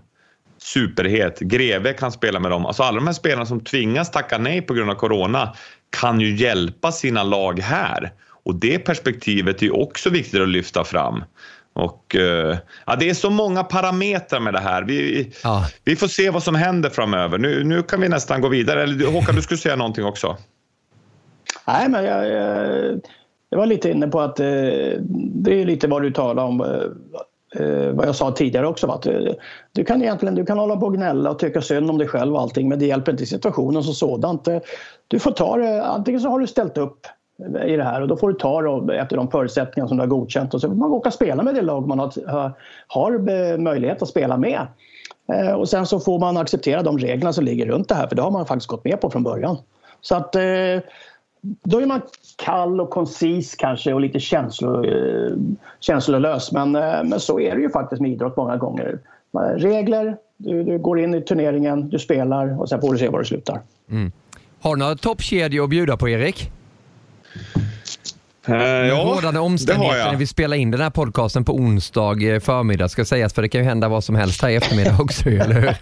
Superhet. Greve kan spela med dem. Alltså alla de här spelarna som tvingas tacka nej på grund av corona kan ju hjälpa sina lag här. Och det perspektivet är också viktigt att lyfta fram. Och, uh, ja, det är så många parametrar med det här. Vi, ja. vi får se vad som händer framöver. Nu, nu kan vi nästan gå vidare. Eller, Håkan, du skulle säga någonting också? Nej, men jag, jag var lite inne på att eh, det är lite vad du talar om eh, eh vad jag sa tidigare också. Att, eh, du kan egentligen du kan hålla på och gnälla och tycka synd om dig själv och allting men det hjälper inte situationen som sådant. Eh, du får ta det, antingen så har du ställt upp i det här och då får du ta det efter de förutsättningar som du har godkänt och så får man åka och spela med det lag man har, har möjlighet att spela med. Och sen så får man acceptera de reglerna som ligger runt det här för det har man faktiskt gått med på från början. Så att då är man kall och koncis kanske och lite känslo, eh, känslolös. Men, eh, men så är det ju faktiskt med idrott många gånger. Regler, du, du går in i turneringen, du spelar och sen får du se var det slutar. Mm. Har du några toppkedjor att bjuda på Erik? Uh, ja, rådande omständigheter när vi spelar in den här podcasten på onsdag förmiddag ska sägas, för det kan ju hända vad som helst här i eftermiddag också, eller hur?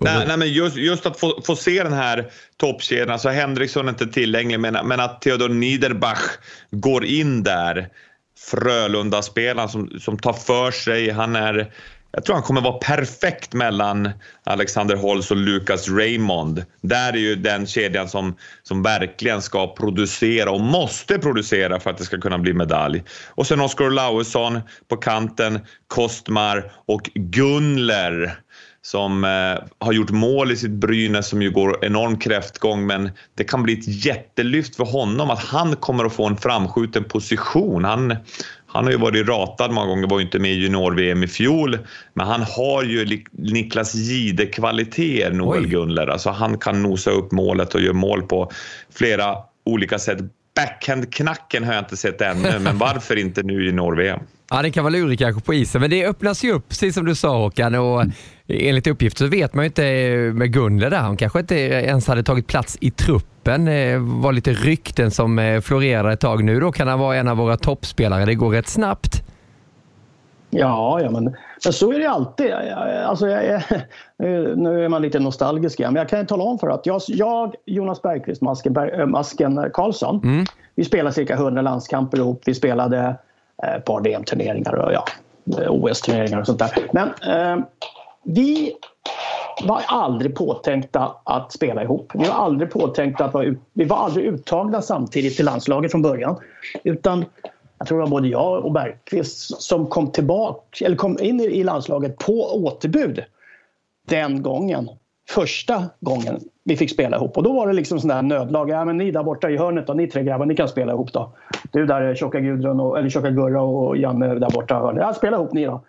Nej, nej, men just, just att få, få, se den här toppkedjan, alltså Henriksson är inte tillgänglig men, men att Theodor Niederbach går in där. Frölunda-spelaren som, som tar för sig. Han är, jag tror han kommer vara perfekt mellan Alexander Holz och Lucas Raymond. Där är ju den kedjan som, som verkligen ska producera och måste producera för att det ska kunna bli medalj. Och sen Oskar Lauesson på kanten, Kostmar och Gunler som eh, har gjort mål i sitt Brynäs som ju går enorm kräftgång men det kan bli ett jättelyft för honom att han kommer att få en framskjuten position. Han, han har ju varit ratad många gånger, var ju inte med i junior-VM i fjol, men han har ju Niklas Jihde-kvaliteter, Noel Gunler. Alltså han kan nosa upp målet och göra mål på flera olika sätt. Backhand-knacken har jag inte sett ännu, men varför inte nu i junior-VM? Ja, det kan vara lurigt kanske på isen, men det öppnas ju upp, precis som du sa Håkan. Och enligt uppgift så vet man ju inte med Gunle där. Hon kanske inte ens hade tagit plats i truppen. Det var lite rykten som eh, florerade ett tag. Nu då kan han vara en av våra toppspelare. Det går rätt snabbt. Ja, ja men, men så är det alltid. Alltså, jag, jag, nu är man lite nostalgisk igen, men jag kan ju tala om för att jag, jag Jonas Bergqvist, Masken, Masken Karlsson, mm. vi spelade cirka 100 landskamper ihop. Vi spelade ett par VM-turneringar och ja, OS-turneringar och sånt där. Men eh, vi var aldrig påtänkta att spela ihop. Vi var aldrig påtänkta att vara ut, Vi var aldrig uttagna samtidigt till landslaget från början. Utan jag tror det var både jag och Bergqvist som kom tillbaka, eller kom in i landslaget på återbud den gången. Första gången vi fick spela ihop. Och då var det liksom sån där nödlag. Ja, men ni där borta i hörnet då, ni tre grabbar, ni kan spela ihop då. Du där tjocka Gudrun, och, eller tjocka Gurra och Janne där borta i hörnet. Ja, spela ihop ni då.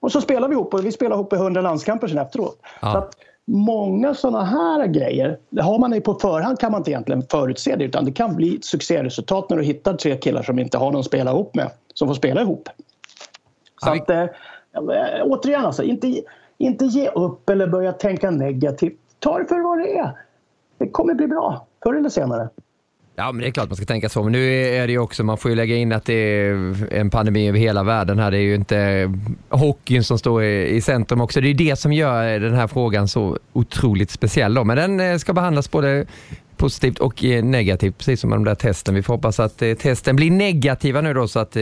Och så spelar vi ihop och vi spelar ihop i 100 landskamper sen efteråt. Ja. Så att många sådana här grejer, det har man ju på förhand kan man inte egentligen förutse det utan det kan bli ett succéresultat när du hittar tre killar som inte har någon att spela ihop med, som får spela ihop. Så att, Eh, återigen alltså, inte, inte ge upp eller börja tänka negativt. Ta det för vad det är. Det kommer bli bra, förr eller senare. Ja, men det är klart man ska tänka så. Men nu är det ju också, man får ju lägga in att det är en pandemi över hela världen här. Det är ju inte hockeyn som står i centrum också. Det är det som gör den här frågan så otroligt speciell. Då. Men den eh, ska behandlas både positivt och eh, negativt, precis som med de där testen. Vi får hoppas att eh, testen blir negativa nu då så att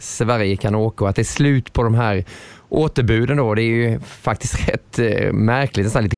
Sverige kan åka och att det är slut på de här återbuden då. Det är ju faktiskt rätt märkligt, nästan lite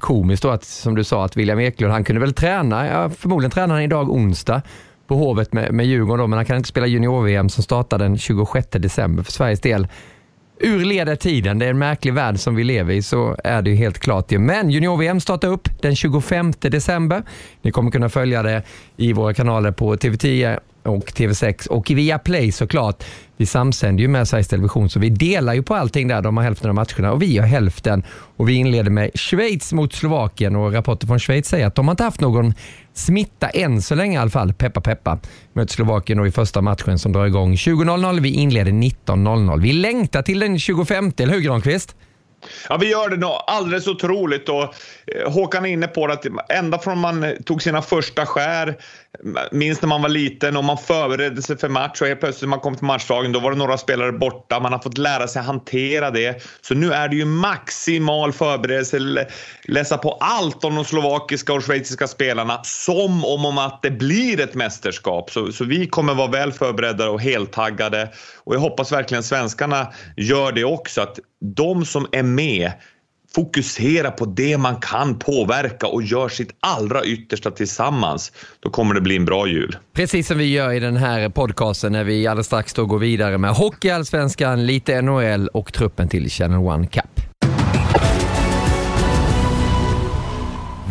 Komiskt då att, som du sa, att William Eklund, han kunde väl träna, ja, förmodligen tränar han idag onsdag på Hovet med, med Djurgården då, men han kan inte spela junior-VM som startar den 26 december för Sveriges del. Ur leder tiden, det är en märklig värld som vi lever i, så är det ju helt klart. Men junior-VM startar upp den 25 december. Ni kommer kunna följa det i våra kanaler på TV10 och TV6 och via Play såklart. Vi samsänder ju med Sveriges Television så vi delar ju på allting där. De har hälften av matcherna och vi har hälften. Och vi inleder med Schweiz mot Slovakien och rapporter från Schweiz säger att de har inte haft någon smitta än så länge i alla fall. Peppa peppa. Möter Slovakien då i första matchen som drar igång 20.00. Vi inleder 19.00. Vi längtar till den 25, eller hur Granqvist? Ja, vi gör det nog alldeles otroligt. Och eh, Håkan är inne på att ända från man tog sina första skär, minst när man var liten och man förberedde sig för match och helt plötsligt när man kom till matchdagen då var det några spelare borta. Man har fått lära sig hantera det. Så nu är det ju maximal förberedelse, läsa på allt om de slovakiska och schweiziska spelarna som om, om att det blir ett mästerskap. Så, så vi kommer vara väl förberedda och heltaggade och jag hoppas verkligen svenskarna gör det också. Att de som är med fokusera på det man kan påverka och gör sitt allra yttersta tillsammans. Då kommer det bli en bra jul. Precis som vi gör i den här podcasten när vi alldeles strax då går vidare med Hockeyallsvenskan, lite NHL och truppen till Channel One Cup.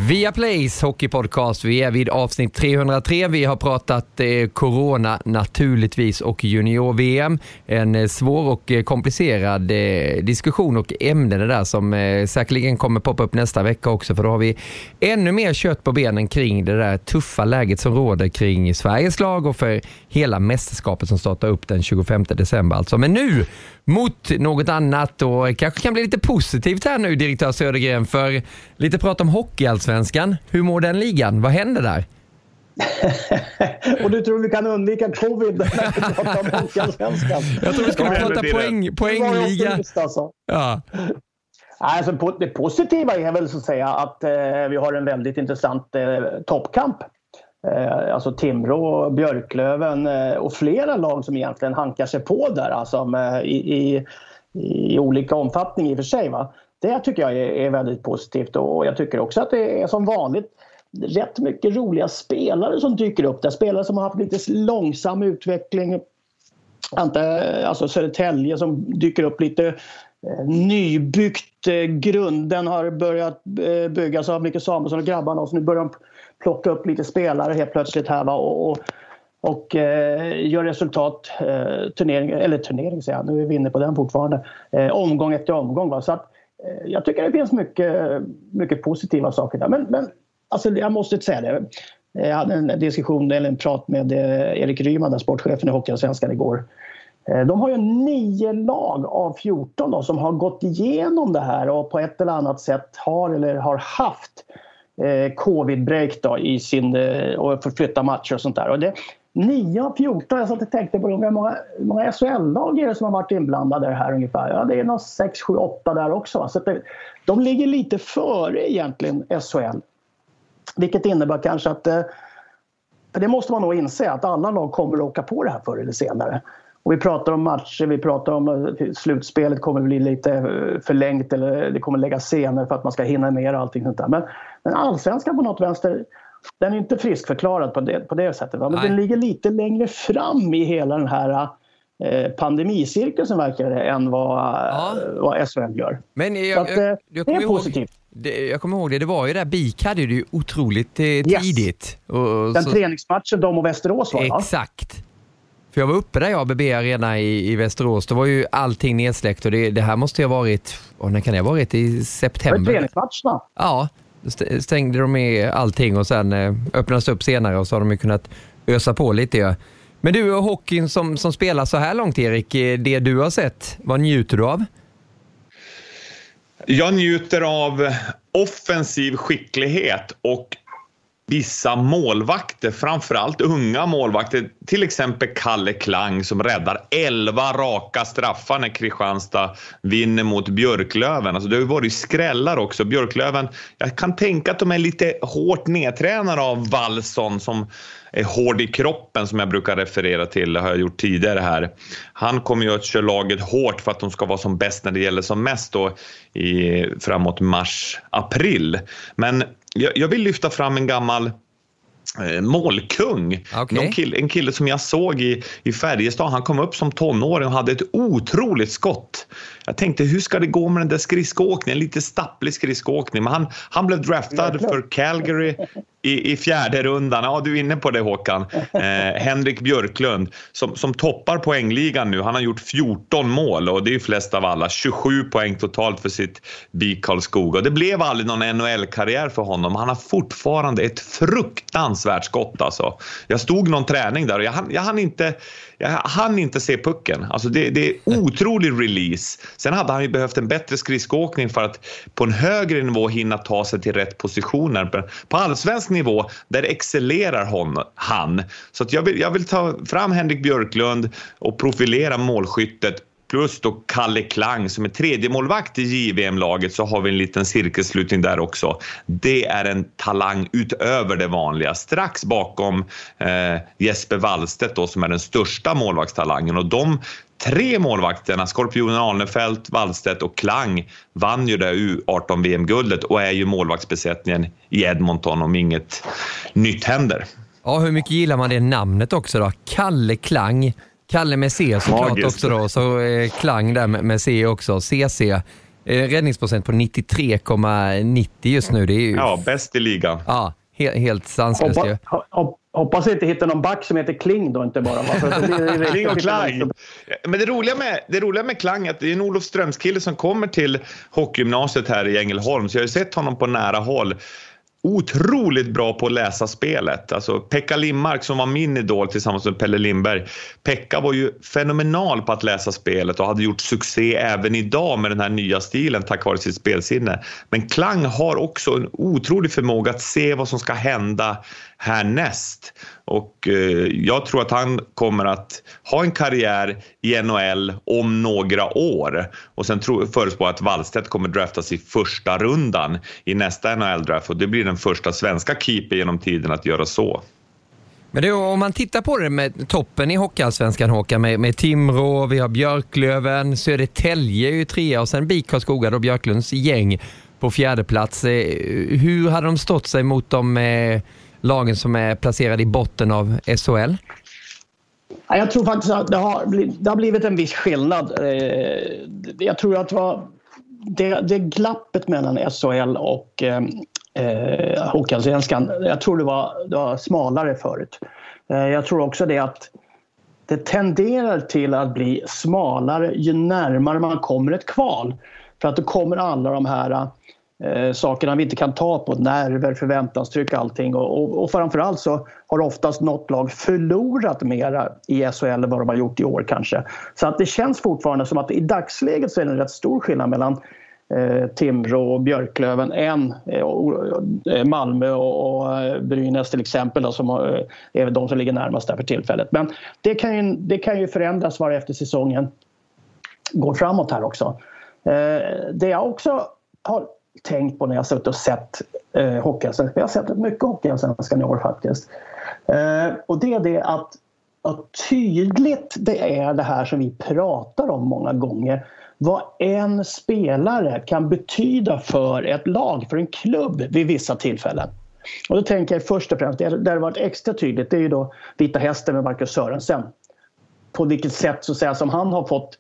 Via Plays hockeypodcast. Vi är vid avsnitt 303. Vi har pratat eh, corona naturligtvis och junior-VM. En eh, svår och eh, komplicerad eh, diskussion och ämne det där som eh, säkerligen kommer poppa upp nästa vecka också för då har vi ännu mer kött på benen kring det där tuffa läget som råder kring Sveriges lag och för hela mästerskapet som startar upp den 25 december alltså. Men nu mot något annat och kanske kan bli lite positivt här nu, direktör Södergren, för lite prat om Hockeyallsvenskan. Hur mår den ligan? Vad händer där? och du tror vi kan undvika covid när vi pratar om Hockeyallsvenskan? Jag tror vi ska prata poäng, poängliga. Alltså. Ja. Alltså, det positiva är väl så att säga att eh, vi har en väldigt intressant eh, toppkamp Eh, alltså Timrå, Björklöven eh, och flera lag som egentligen hankar sig på där alltså med, i, i, i, olika omfattning i och för sig. Va? Det tycker jag är, väldigt positivt och jag tycker också att det är som vanligt rätt mycket roliga spelare som dyker upp där. Spelare som har haft lite långsam utveckling. Alltså Södertälje som dyker upp lite eh, nybyggt. Grunden har börjat byggas av Micke Samuelsson och grabbarna och så nu börjar de plocka upp lite spelare helt plötsligt här va? och, och, och eh, gör resultat. Eh, turnering, eller turnering säger jag, nu är vi inne på den fortfarande. Eh, omgång efter omgång. Va? Så att, eh, jag tycker det finns mycket, mycket positiva saker där. Men, men alltså, jag måste säga det. Jag hade en diskussion eller en prat med eh, Erik Ryman, sportchefen i Hockeyallsvenskan igår. Eh, de har ju nio lag av 14 då, som har gått igenom det här och på ett eller annat sätt har eller har haft eh, Eh, covid-break då i sin, eh, och förflytta matcher och sånt där. Och det, 9 av 14, jag satt och tänkte på hur många, hur många SHL-lag är det som har varit inblandade här ungefär? Ja, det är nog 6, 7, 8 där också. Va? Så det, de ligger lite före egentligen SHL. Vilket innebär kanske att eh, för det måste man nog inse att alla lag kommer att åka på det här förr eller senare. Och vi pratar om matcher, vi pratar om eh, slutspelet kommer bli lite eh, förlängt eller det kommer att läggas senare för att man ska hinna med och allting sånt där. Men, men allsvenskan på något vänster, den är inte friskförklarad på det, på det sättet. Va? Men den ligger lite längre fram i hela den här eh, pandemicirkusen verkar det än vad, ja. vad SHL gör. Men jag, att, jag, jag, det är positivt. Det, jag kommer ihåg det, det var ju där BIK hade det ju otroligt eh, tidigt. Yes. Och, Den så... träningsmatchen de och Västerås var Exakt. För jag var uppe där i ABB Arena i, i Västerås. Då var ju allting nedsläckt och det, det här måste ju ha varit, och när kan det ha varit? I september? Var det träningsmatcherna? Ja, stängde de med allting och sen eh, öppnades upp senare och så har de ju kunnat ösa på lite. Ja. Men du och hockeyn som, som spelar så här långt Erik, eh, det du har sett, vad njuter du av? Jag njuter av offensiv skicklighet och vissa målvakter, framförallt unga målvakter, till exempel Kalle Klang som räddar 11 raka straffar när Kristianstad vinner mot Björklöven. Alltså det har ju varit skrällar också. Björklöven, jag kan tänka att de är lite hårt nedtränade av Wallson som hård i kroppen som jag brukar referera till, det har jag gjort tidigare här. Han kommer ju att köra laget hårt för att de ska vara som bäst när det gäller som mest då i, framåt mars, april. Men jag, jag vill lyfta fram en gammal eh, målkung. Okay. Kille, en kille som jag såg i, i Färjestad. Han kom upp som tonåring och hade ett otroligt skott. Jag tänkte, hur ska det gå med den där skridskoåkningen? Lite stapplig skridskoåkning. Men han, han blev draftad för Calgary i, i fjärde rundan. Ja, du är inne på det Håkan. Eh, Henrik Björklund som, som toppar poängligan nu. Han har gjort 14 mål och det är flest av alla. 27 poäng totalt för sitt BIK Karlskoga. Det blev aldrig någon NHL-karriär för honom. Han har fortfarande ett fruktansvärt skott alltså. Jag stod någon träning där och jag hann, jag hann inte jag hann inte se pucken. Alltså det, det, är otrolig release. Sen hade han ju behövt en bättre skridskoåkning för att på en högre nivå hinna ta sig till rätt positioner. På allsvensk nivå, där excellerar hon, han. Så att jag, vill, jag vill ta fram Henrik Björklund och profilera målskyttet plus då Kalle Klang som är tredje målvakt i JVM-laget så har vi en liten cirkelslutning där också. Det är en talang utöver det vanliga, strax bakom eh, Jesper Wallstedt då som är den största målvaktstalangen och de tre målvakterna, Skorpionen Arnefelt, Wallstedt och Klang, vann ju det U18-VM-guldet och är ju målvaktsbesättningen i Edmonton om inget nytt händer. Ja, hur mycket gillar man det namnet också då? Kalle Klang. Kalle med C såklart Magiskt. också då, så eh, Klang där med, med C också. CC. Eh, räddningsprocent på 93,90 just nu. Det är ju... Ja, bäst i ligan. Ja, he helt sanslöst ju. Hoppa, hoppas inte hitta någon back som heter Kling då inte bara. Kling och Klang. Men det roliga med, det roliga med Klang är att det är en Olofströmskille som kommer till hockeygymnasiet här i Ängelholm. Så jag har ju sett honom på nära håll otroligt bra på att läsa spelet. Alltså Pekka Limmark som var min idol tillsammans med Pelle Lindberg. Pekka var ju fenomenal på att läsa spelet och hade gjort succé även idag med den här nya stilen tack vare sitt spelsinne. Men Klang har också en otrolig förmåga att se vad som ska hända härnäst. Och eh, jag tror att han kommer att ha en karriär i NHL om några år. Och sen förutspår att Wallstedt kommer draftas i första rundan i nästa NHL-draft och det blir den första svenska keeper genom tiden att göra så. Men det, om man tittar på det med toppen i Hockeyallsvenskan Håkan, med, med Timrå, vi har Björklöven, Södertälje är ju trea och sen BIK Karlskoga och Björklunds gäng på fjärde plats. Eh, hur hade de stått sig mot de eh, lagen som är placerade i botten av SHL? Jag tror faktiskt att det har, blivit, det har blivit en viss skillnad. Eh, jag tror att det, var, det, det glappet mellan SHL och eh, eh, Hockeyallsvenskan, jag tror det var, det var smalare förut. Eh, jag tror också det att det tenderar till att bli smalare ju närmare man kommer ett kval. För att då kommer alla de här eh, sakerna vi inte kan ta på, nerver, förväntanstryck allting. Och, och, och framförallt så har oftast något lag förlorat mera i SHL än vad de har gjort i år kanske. Så att det känns fortfarande som att i dagsläget så är det en rätt stor skillnad mellan eh, Timrå och Björklöven än eh, eh Malmö och, och eh, Brynäs till exempel då, som har, eh, är de som ligger närmast där för tillfället. Men det kan ju, det kan ju förändras var efter säsongen går framåt här också. Det jag också har tänkt på när jag suttit och sett eh, Hockeyallsvenskan. Jag har sett mycket Hockeyallsvenskan i år faktiskt. Eh, och det är det att, att tydligt det är det här som vi pratar om många gånger. Vad en spelare kan betyda för ett lag, för en klubb vid vissa tillfällen. Och då tänker jag först och främst, där det varit extra tydligt, det är ju då Vita Hästen med Marcus Sörensen. På vilket sätt så att säga, som han har fått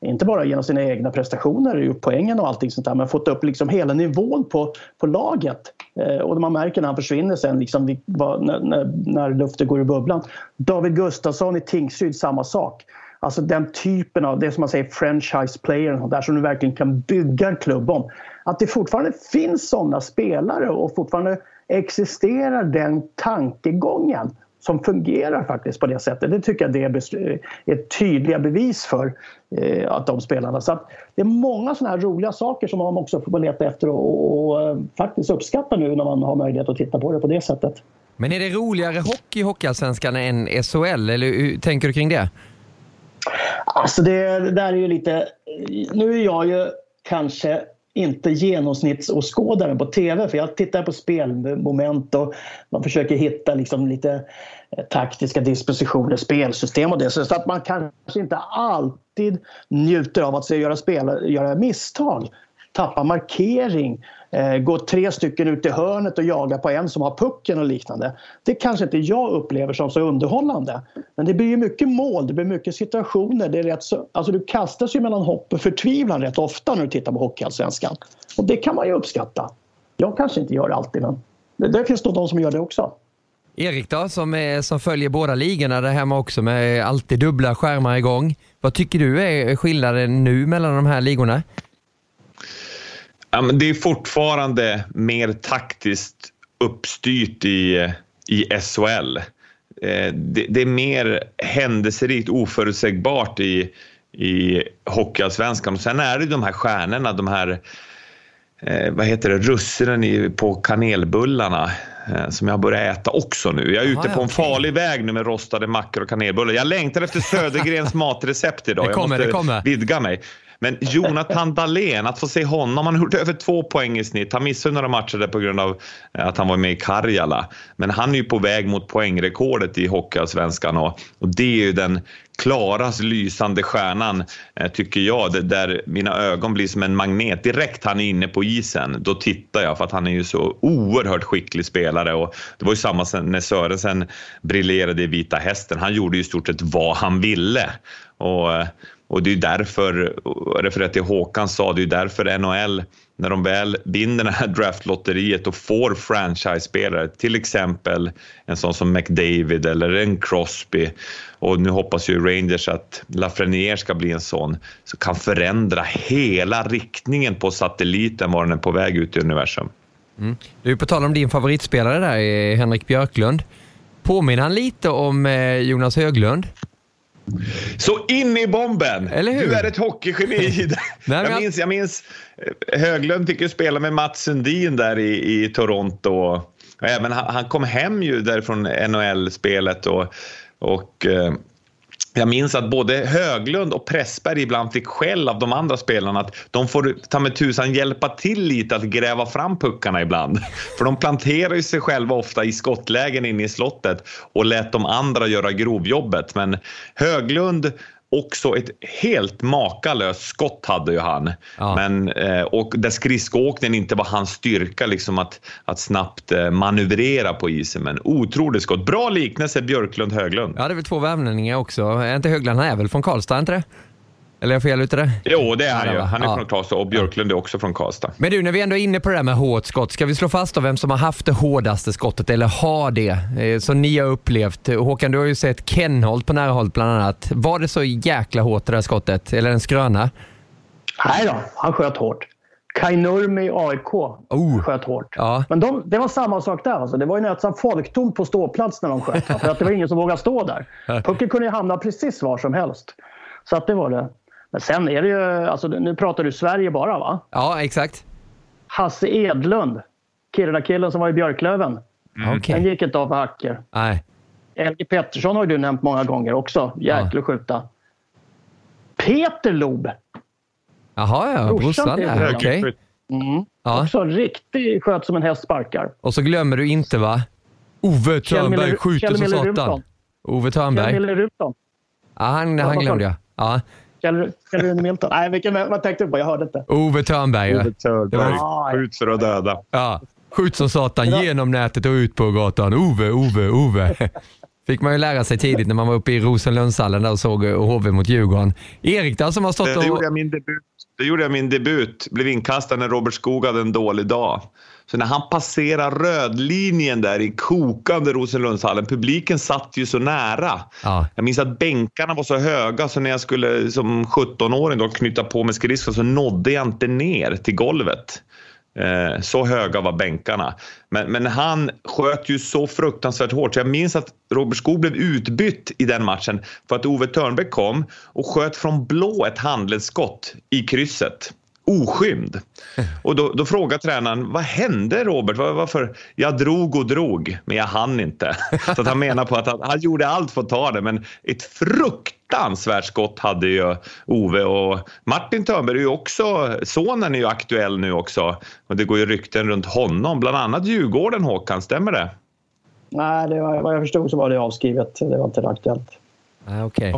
inte bara genom sina egna prestationer, gjort poängen och allting sånt där, men fått upp liksom hela nivån på, på laget. Eh, och man märker när han försvinner sen, liksom, när, när, när luften går i bubblan. David Gustafsson i Tingsryd, samma sak. Alltså den typen av, det som man säger franchise player, där som du verkligen kan bygga en klubb om. Att det fortfarande finns sådana spelare och fortfarande existerar den tankegången som fungerar faktiskt på det sättet. Det tycker jag det är tydliga bevis för eh, att de spelarna. Så det är många sådana här roliga saker som man också får leta efter och, och, och, faktiskt uppskatta nu när man har möjlighet att titta på det på det sättet. Men är det roligare hockey i Hockeyallsvenskan än SHL eller hur tänker du kring det? Alltså det, det där är ju lite... Nu är jag ju kanske inte genomsnittsåskådaren på tv. För jag tittar på spelmoment och man försöker hitta liksom lite eh, taktiska dispositioner, spelsystem och det. Så att man kanske inte alltid njuter av att se göra, spel, göra misstag. Tappa markering, eh, gå tre stycken ut i hörnet och jaga på en som har pucken och liknande. Det kanske inte jag upplever som så underhållande. Men det blir ju mycket mål, det blir mycket situationer. Det är rätt så, alltså du kastas ju mellan hopp och förtvivlan rätt ofta när du tittar på Hockeyallsvenskan. Och det kan man ju uppskatta. Jag kanske inte gör det alltid men det, det finns nog de som gör det också. Erik då, som, är, som följer båda ligorna där hemma också med alltid dubbla skärmar igång. Vad tycker du är skillnaden nu mellan de här ligorna? Ja, men det är fortfarande mer taktiskt uppstyrt i, i SHL. Eh, det, det, är mer händelserikt, oförutsägbart i, i Hockeyallsvenskan. Och sen är det de här stjärnorna, de här eh, vad heter det, russinen på kanelbullarna eh, som jag börjar äta också nu. Jag är ute på en farlig väg nu med rostade mackor och kanelbullar. Jag längtar efter Södergrens matrecept idag. Det kommer, jag måste vidga mig. Men Jonathan Dahlén, att få se honom, han har gjort över två poäng i snitt. Han missade några matcher där på grund av eh, att han var med i Karjala. Men han är ju på väg mot poängrekordet i Hockeyallsvenskan och, och det är ju den klarast lysande stjärnan, eh, tycker jag, där mina ögon blir som en magnet. Direkt han är inne på isen, då tittar jag för att han är ju så oerhört skicklig spelare. Och det var ju samma när Sörensen briljerade i Vita Hästen. Han gjorde ju i stort sett vad han ville. Och eh, och det är därför, jag refererar till Håkan sa, det är därför NHL, när de väl vinner det här draftlotteriet och får franchise-spelare, till exempel en sån som McDavid eller en Crosby och nu hoppas ju Rangers att Lafreniere ska bli en sån, så kan förändra hela riktningen på satelliten var den är på väg ut i universum. Mm. Du, på tal om din favoritspelare där, eh, Henrik Björklund. Påminner han lite om eh, Jonas Höglund? Så in i bomben! Eller hur? Du är ett hockeygeni. Jag, minns, jag minns eh, Höglund fick ju spela med Mats Sundin där i, i Toronto. Och även han, han kom hem ju därifrån NHL-spelet och, och eh, jag minns att både Höglund och Pressberg ibland fick skäll av de andra spelarna att de får ta med tusan hjälpa till lite att gräva fram puckarna ibland. För de planterar ju sig själva ofta i skottlägen inne i slottet och lät de andra göra grovjobbet. Men Höglund Också ett helt makalöst skott hade ju han. Ja. Men, eh, och där skridskoåkningen inte var hans styrka, liksom att, att snabbt eh, manövrera på isen. Men otroligt skott. Bra liknelse Björklund-Höglund. Ja, det är väl två värvningar också. Är inte Höglund, han är väl från Karlstad, inte det? Eller är jag fel ute där? Jo, det är han ju. Han är ja. från Karlstad och Björklund är också från Karlstad. Men du, när vi ändå är inne på det här med hårt skott, ska vi slå fast då vem som har haft det hårdaste skottet, eller har det, eh, som ni har upplevt? Håkan, du har ju sett Kenholt på nära håll bland annat. Var det så jäkla hårt det där skottet, eller en skröna? Nej då, han sköt hårt. Kaj Nurmi i AIK oh. sköt hårt. Ja. Men de, det var samma sak där. Alltså. Det var ju nästan folktomt på ståplats när de sköt. För att det var ingen som vågade stå där. Pucken kunde ju hamna precis var som helst. Så att det var det. Men sen är det ju, alltså, nu pratar du Sverige bara va? Ja, exakt. Hasse Edlund, Kiruna-killen som var i Björklöven. Mm. Okej. Den gick inte av för hacker. Nej. Helge Pettersson har du nämnt många gånger också. Jäkla skjuta. Peter Loob. Jaha, ja. Brorsan där. Okej. Mm. Ja. Också riktigt sköt som en häst sparkar. Och så glömmer du inte va? Ove Törnberg skjuter som satan. Ove Törnberg. Kjell Ruton. Ja, han, Ja, han glömde jag. Ja. Rune Milton. Nej, vilken, vad tänkte du på? Jag hörde inte. Ove Törnberg. ja. Ove Törnberg. Ja. Skjut för att döda. Ja. Skjut som satan genom nätet och ut på gatan. Ove, Ove, Ove. Fick man ju lära sig tidigt när man var uppe i Rosenlundshallen där och såg eh, HV mot Djurgården. Erik där som har stått Det och... gjorde jag min debut. Det gjorde jag min debut. Blev inkastad när Robert Skog hade en dålig dag. Så när han passerar rödlinjen där i kokande Rosenlundshallen, publiken satt ju så nära. Ja. Jag minns att bänkarna var så höga så när jag skulle som 17-åring då knyta på mig skridskor så nådde jag inte ner till golvet. Eh, så höga var bänkarna. Men, men han sköt ju så fruktansvärt hårt. Så jag minns att Robert Skog blev utbytt i den matchen för att Ove Törnbeck kom och sköt från blå ett handledsskott i krysset. Oskymd. Och då, då frågade tränaren, vad hände Robert? Var, varför? Jag drog och drog, men jag hann inte. Så att han menar på att han, han gjorde allt för att ta det, men ett fruktansvärt skott hade ju Ove och Martin Törnberg är ju också, sonen är ju aktuell nu också. Och det går ju rykten runt honom, bland annat Djurgården Håkan, stämmer det? Nej, det var, vad jag förstod så var det avskrivet. Det var inte aktuellt. Ah, Okej.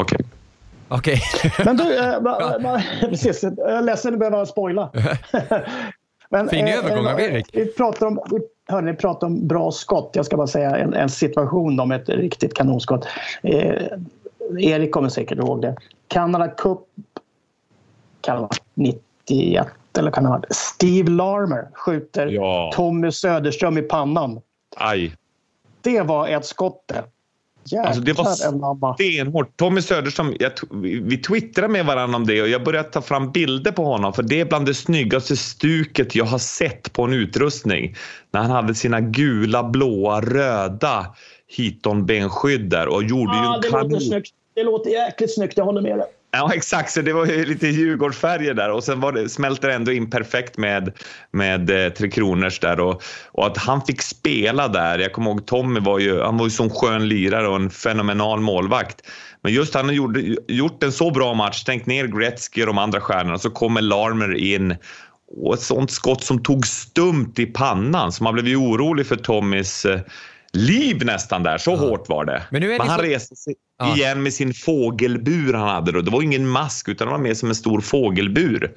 Okej. Okej. Men du, eh, va, va, precis. Jag är ledsen att behöva spoila. Men, Fin eh, övergång av Erik. Vi pratar om, vi, hörni, ni pratar om bra skott. Jag ska bara säga en, en situation om ett riktigt kanonskott. Eh, Erik kommer säkert ihåg det. Canada Cup kan det vara 91 eller kan det vara Steve Larmer skjuter Ja. Tommy Söderström i pannan. Aj. Det var ett skott det. Jäklar Alltså det var stenhårt. Tommy Söderström, jag, vi twittrade med varandra om det och jag började ta fram bilder på honom för det är bland det snyggaste stuket jag har sett på en utrustning. När han hade sina gula, blåa, röda Hiton-benskydd där och gjorde ju Ah, en det låter kanon. snyggt. Det låter jäkligt snyggt, jag håller med dig. Ja, exakt. Så det var ju lite Djurgårdsfärger där och sen var det, smälte det ändå in perfekt med, med eh, Tre Kronors där och, och att han fick spela där. Jag kommer ihåg Tommy var ju, han var ju som skön lirare och en fenomenal målvakt. Men just han har gjort, gjort en så bra match, stängt ner Gretzky och de andra stjärnorna, så kommer Larmer in och ett sånt skott som tog stumt i pannan så man blev ju orolig för Tommys eh, liv nästan där. Så hårt var det. Men nu är det han så- reste sig Ja. igen med sin fågelbur han hade då. Det var ingen mask utan det var mer som en stor fågelbur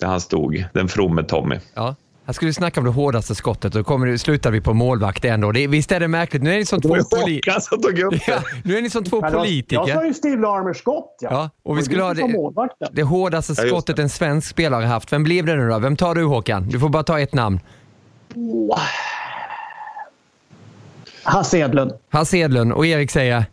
där han stod, den fromme Tommy. Ja. Här skulle vi snacka om det hårdaste skottet och då kommer, slutar vi på målvakt ändå. Det, visst är det märkligt? Nu är ni som två, upp ja, det. nu är ni som två var- Jag sa politiker. ju Steve Larmers skott. Ja. Ja, och vi Det skulle ha det, det hårdaste Ja, skottet det. en svensk spelare haft. Vem blev det nu då? Vem tar du Håkan? Du får bara ta ett namn. Hasse Edlund. Hasse Edlund och Erik säger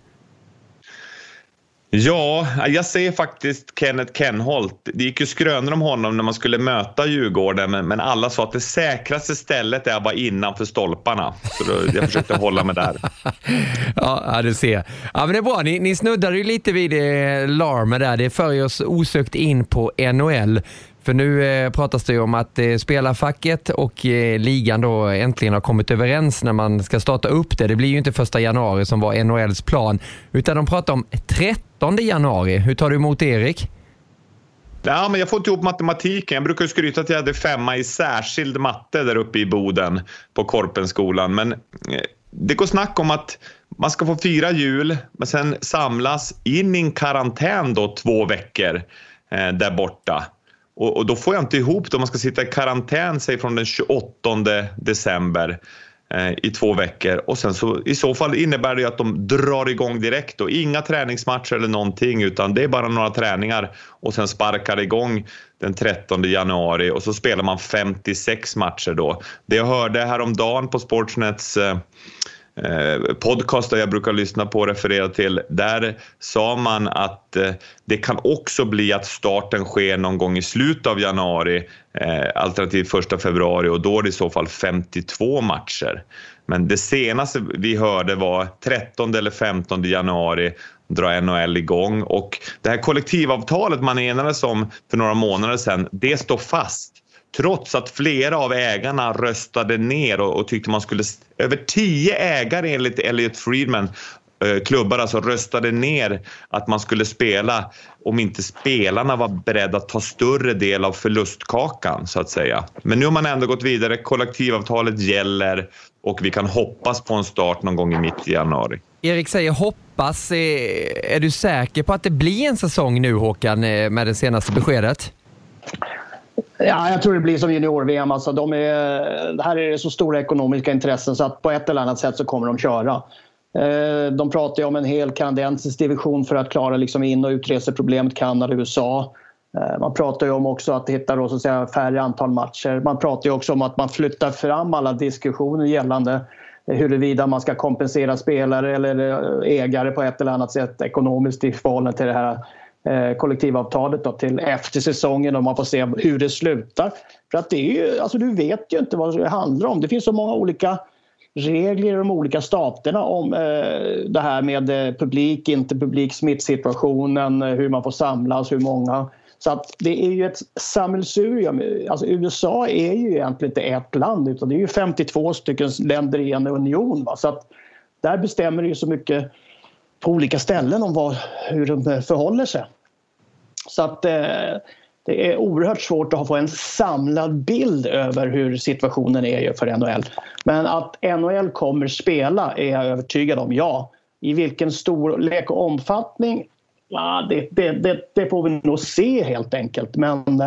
Ja, jag säger faktiskt Kenneth Kenholt. Det gick ju skrönor om honom när man skulle möta Djurgården men, alla sa att det säkraste stället är att vara innanför stolparna. Så då, jag försökte hålla mig där. Ja, du ser. Ja, men det är bra. Ni, ni snuddade ju lite vid eh, Larmer där. Det för oss osökt in på NHL. För nu eh, pratas det ju om att eh, spelarfacket och eh, ligan då äntligen har kommit överens när man ska starta upp det. Det blir ju inte första januari som var NHLs plan, utan de pratar om 13 januari. Hur tar du emot Erik? Ja, men jag får inte ihop matematiken. Jag brukar skryta att jag hade femma i särskild matte där uppe i Boden på Korpenskolan. Men eh, det går snack om att man ska få fira jul men sen samlas in i en karantän då två veckor eh, där borta. Och, och då får jag inte ihop det om man ska sitta i karantän säg från den 28 december Eh, i två veckor och sen så i så fall innebär det att de drar igång direkt och inga träningsmatcher eller någonting utan det är bara några träningar och sen sparkar det igång den 13 januari och så spelar man 56 matcher då. Det jag hörde häromdagen på Sportsnets eh, Eh, podcaster jag brukar lyssna på och referera till, där sa man att eh, det kan också bli att starten sker någon gång i slutet av januari, eh, alternativt första februari och då är det i så fall 52 matcher. Men det senaste vi hörde var 13 eller 15 januari drar NHL igång och det här kollektivavtalet man enades om för några månader sedan, det står fast. Trots att flera av ägarna röstade ner och, och tyckte man skulle... Över tio ägare enligt Elliot Friedman eh, klubbar alltså röstade ner att man skulle spela om inte spelarna var beredda att ta större del av förlustkakan så att säga. Men nu har man ändå gått vidare, kollektivavtalet gäller och vi kan hoppas på en start någon gång i mitt i januari. Erik säger hoppas. Eh, är du säker på att det blir en säsong nu Håkan eh, med det senaste beskedet? Ja, jag tror det blir som junior-VM. Alltså, de är, här är det så stora ekonomiska intressen så att på ett eller annat sätt så kommer de köra. Eh, de pratar ju om en hel kanadensisk division för att klara liksom in och utreseproblemet Kanada och USA. Eh, man pratar ju om också att hitta då, så att säga, färre antal matcher. Man pratar ju också om att man flyttar fram alla diskussioner gällande huruvida man ska kompensera spelare eller eh, ägare på ett eller annat sätt ekonomiskt i förhållande till det här kollektivavtalet då, till efter säsongen och man får se hur det slutar. För att det är ju, alltså du vet ju inte vad det handlar om. Det finns så många olika regler i de olika staterna om eh, det här med eh, publik, inte publik, smittsituationen, eh, hur man får samlas, hur många. Så att det är ju ett sammelsurium. Alltså USA är ju egentligen inte ett land utan det är ju 52 stycken länder i en union. Va? Så att där bestämmer det ju så mycket på olika ställen om vad, hur de förhåller sig. Så att eh, det är oerhört svårt att få en samlad bild över hur situationen är för NHL. Men att NHL kommer spela är jag övertygad om, ja. I vilken storlek och omfattning? Ja, det, det, det, det får vi nog se helt enkelt. Men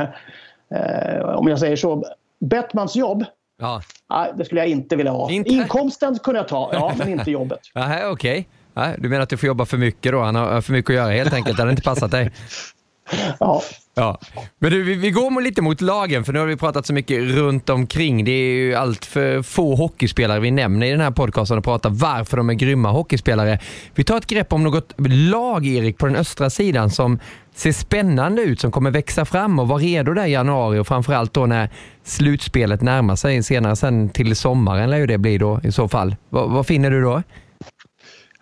eh, om jag säger så, Bettmans jobb Ja. Nej, det skulle jag inte vilja ha. Inte? Inkomsten kunde jag ta, ja, men inte jobbet. Okej. Okay. Du menar att du får jobba för mycket då? Han har för mycket att göra helt enkelt. Det hade inte passat dig. Ja. Ja. Men du, vi, vi går lite mot lagen, för nu har vi pratat så mycket runt omkring. Det är ju allt för få hockeyspelare vi nämner i den här podcasten och pratar varför de är grymma hockeyspelare. Vi tar ett grepp om något lag, Erik, på den östra sidan som ser spännande ut, som kommer växa fram och vara redo där i januari och framförallt då när slutspelet närmar sig senare sen till sommaren lär ju det bli då i så fall. V vad finner du då?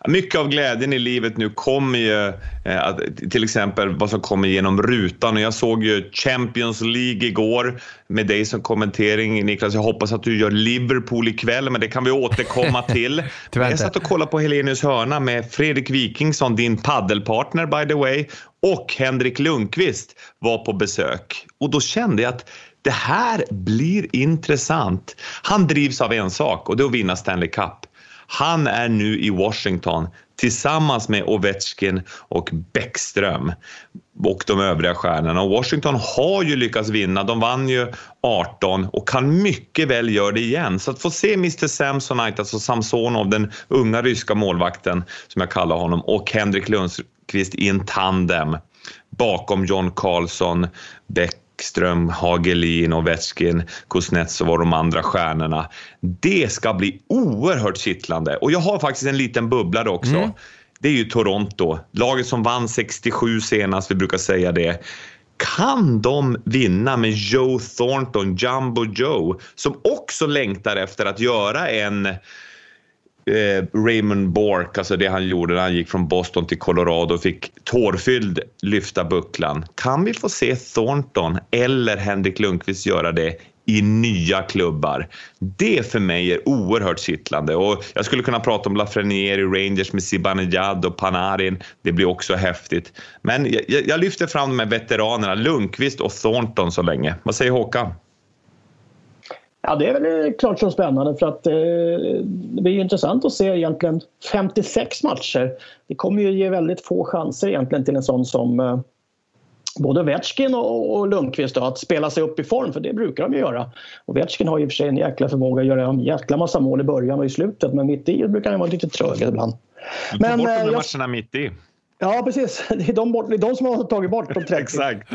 Mycket av glädjen i livet nu kommer ju eh, till exempel vad som kommer genom rutan. Och jag såg ju Champions League igår med dig som kommentering. Niklas, jag hoppas att du gör Liverpool ikväll, men det kan vi återkomma till. jag satt och kollade på Helenius hörna med Fredrik Wikingsson, din paddelpartner by the way, och Henrik Lundqvist var på besök. Och då kände jag att det här blir intressant. Han drivs av en sak och det är att vinna Stanley Cup. Han är nu i Washington tillsammans med Ovechkin och Bäckström och de övriga stjärnorna. Och Washington har ju lyckats vinna. De vann ju 18 och kan mycket väl göra det igen. Så att få se Mr Samsonite, alltså Samsonov, den unga ryska målvakten som jag kallar honom, och Henrik Lundqvist i en tandem bakom John Carlson, Beck Bäckström, Hagelin, Ovechkin, Kuznetsov och de andra stjärnorna. Det ska bli oerhört kittlande. Och jag har faktiskt en liten bubblare också. Mm. Det är ju Toronto, laget som vann 67 senast, vi brukar säga det. Kan de vinna med Joe Thornton, Jumbo Joe, som också längtar efter att göra en eh, Raymond Bork, alltså det han gjorde när han gick från Boston till Colorado och fick tårfylld lyfta bucklan. Kan vi få se Thornton eller Henrik Lundqvist göra det i nya klubbar. Det för mig är oerhört kittlande och jag skulle kunna prata om Lafreniere i Rangers med Zibanejad och Panarin. Det blir också häftigt. Men jag, jag lyfter fram de här veteranerna, Lundqvist och Thornton så länge. Vad säger Håkan? Ja, det är väl klart som spännande för att eh, det blir intressant att se egentligen 56 matcher. Det kommer ju ge väldigt få chanser egentligen till en sån som eh, både Vetjkin och, och Lundqvist då, att spela sig upp i form, för det brukar de ju göra. Och Vetjkin har ju för sig en jäkla förmåga att göra en jäkla massa mål i början och i slutet, men mitt i brukar han vara lite trög ibland. Du men, bort de eh, matcherna mitt i. Ja, precis. Det är de, det är de som har tagit bort de 30. Exakt.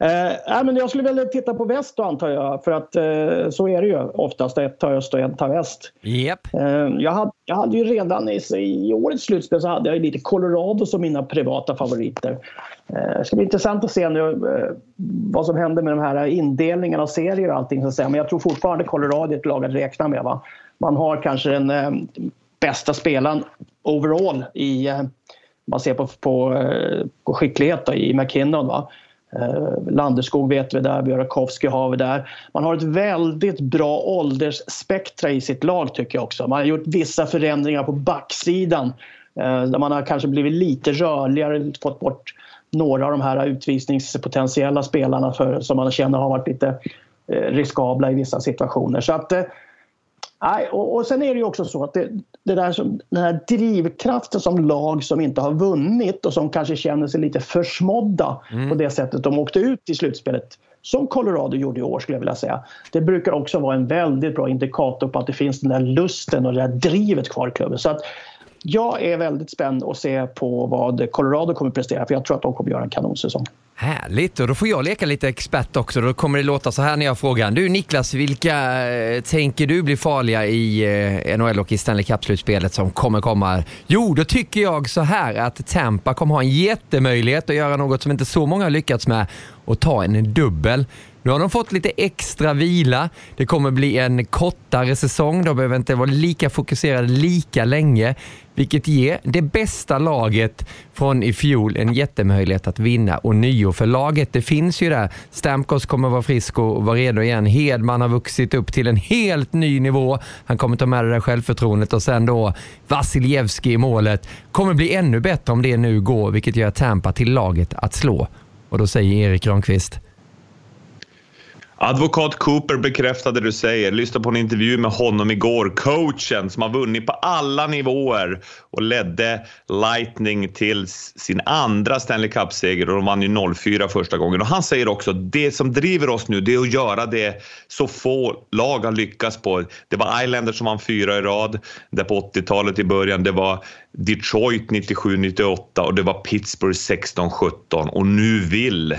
Eh, men jag skulle vilja titta på väst då antar jag. För att eh, så är det ju oftast. Ett tar öst och ett tar väst. Yep. Eh, jag, hade, jag hade ju redan i, i årets slutspel så hade jag lite Colorado som mina privata favoriter. Eh, det ska bli intressant att se nu eh, vad som händer med de här indelningarna av serier och allting. Så att säga. Men jag tror fortfarande Colorado är ett lag att räkna med. Va? Man har kanske den eh, bästa spelaren overall i eh, man ser på, på, på skicklighet då, i McKinnon. Va? Eh, Landeskog vet vi där, Björkowski har vi där. Man har ett väldigt bra åldersspektra i sitt lag tycker jag också. Man har gjort vissa förändringar på backsidan eh, där man har kanske blivit lite rörligare, fått bort några av de här utvisningspotentiella spelarna för, som man känner har varit lite eh, riskabla i vissa situationer. Så att eh, Nej, och, och sen är det ju också så att det, det där som, den här drivkraften som lag som inte har vunnit och som kanske känner sig lite försmådda mm. på det sättet de åkte ut i slutspelet som Colorado gjorde i år skulle jag vilja säga. Det brukar också vara en väldigt bra indikator på att det finns den där lusten och det där drivet kvar i klubben. Så att jag är väldigt spänd att se på vad Colorado kommer prestera för jag tror att de kommer göra en kanonsäsong. Härligt, och då får jag leka lite expert också. Då kommer det låta så här när jag frågar. Du Niklas, vilka eh, tänker du blir farliga i eh, NHL och i Stanley Cup-slutspelet som kommer komma? Jo, då tycker jag så här att Tampa kommer ha en jättemöjlighet att göra något som inte så många har lyckats med och ta en dubbel. Nu har de fått lite extra vila. Det kommer bli en kortare säsong. De behöver inte vara lika fokuserade lika länge, vilket ger det bästa laget från i fjol en jättemöjlighet att vinna och nio för laget. Det finns ju där. Stamkos kommer vara frisk och vara redo igen. Hedman har vuxit upp till en helt ny nivå. Han kommer ta med det där självförtroendet och sen då Vasiljevski i målet. Kommer bli ännu bättre om det nu går, vilket gör Tampa till laget att slå. Och då säger Erik Granqvist Advokat Cooper bekräftade det du säger. Lyssnade på en intervju med honom igår. Coachen som har vunnit på alla nivåer och ledde Lightning till sin andra Stanley Cup-seger och de vann ju 04 första gången. Och han säger också att det som driver oss nu det är att göra det så få lag har lyckats på. Det var Islanders som vann fyra i rad där på 80-talet i början. Det var Detroit 97-98 och det var Pittsburgh 16-17 och nu vill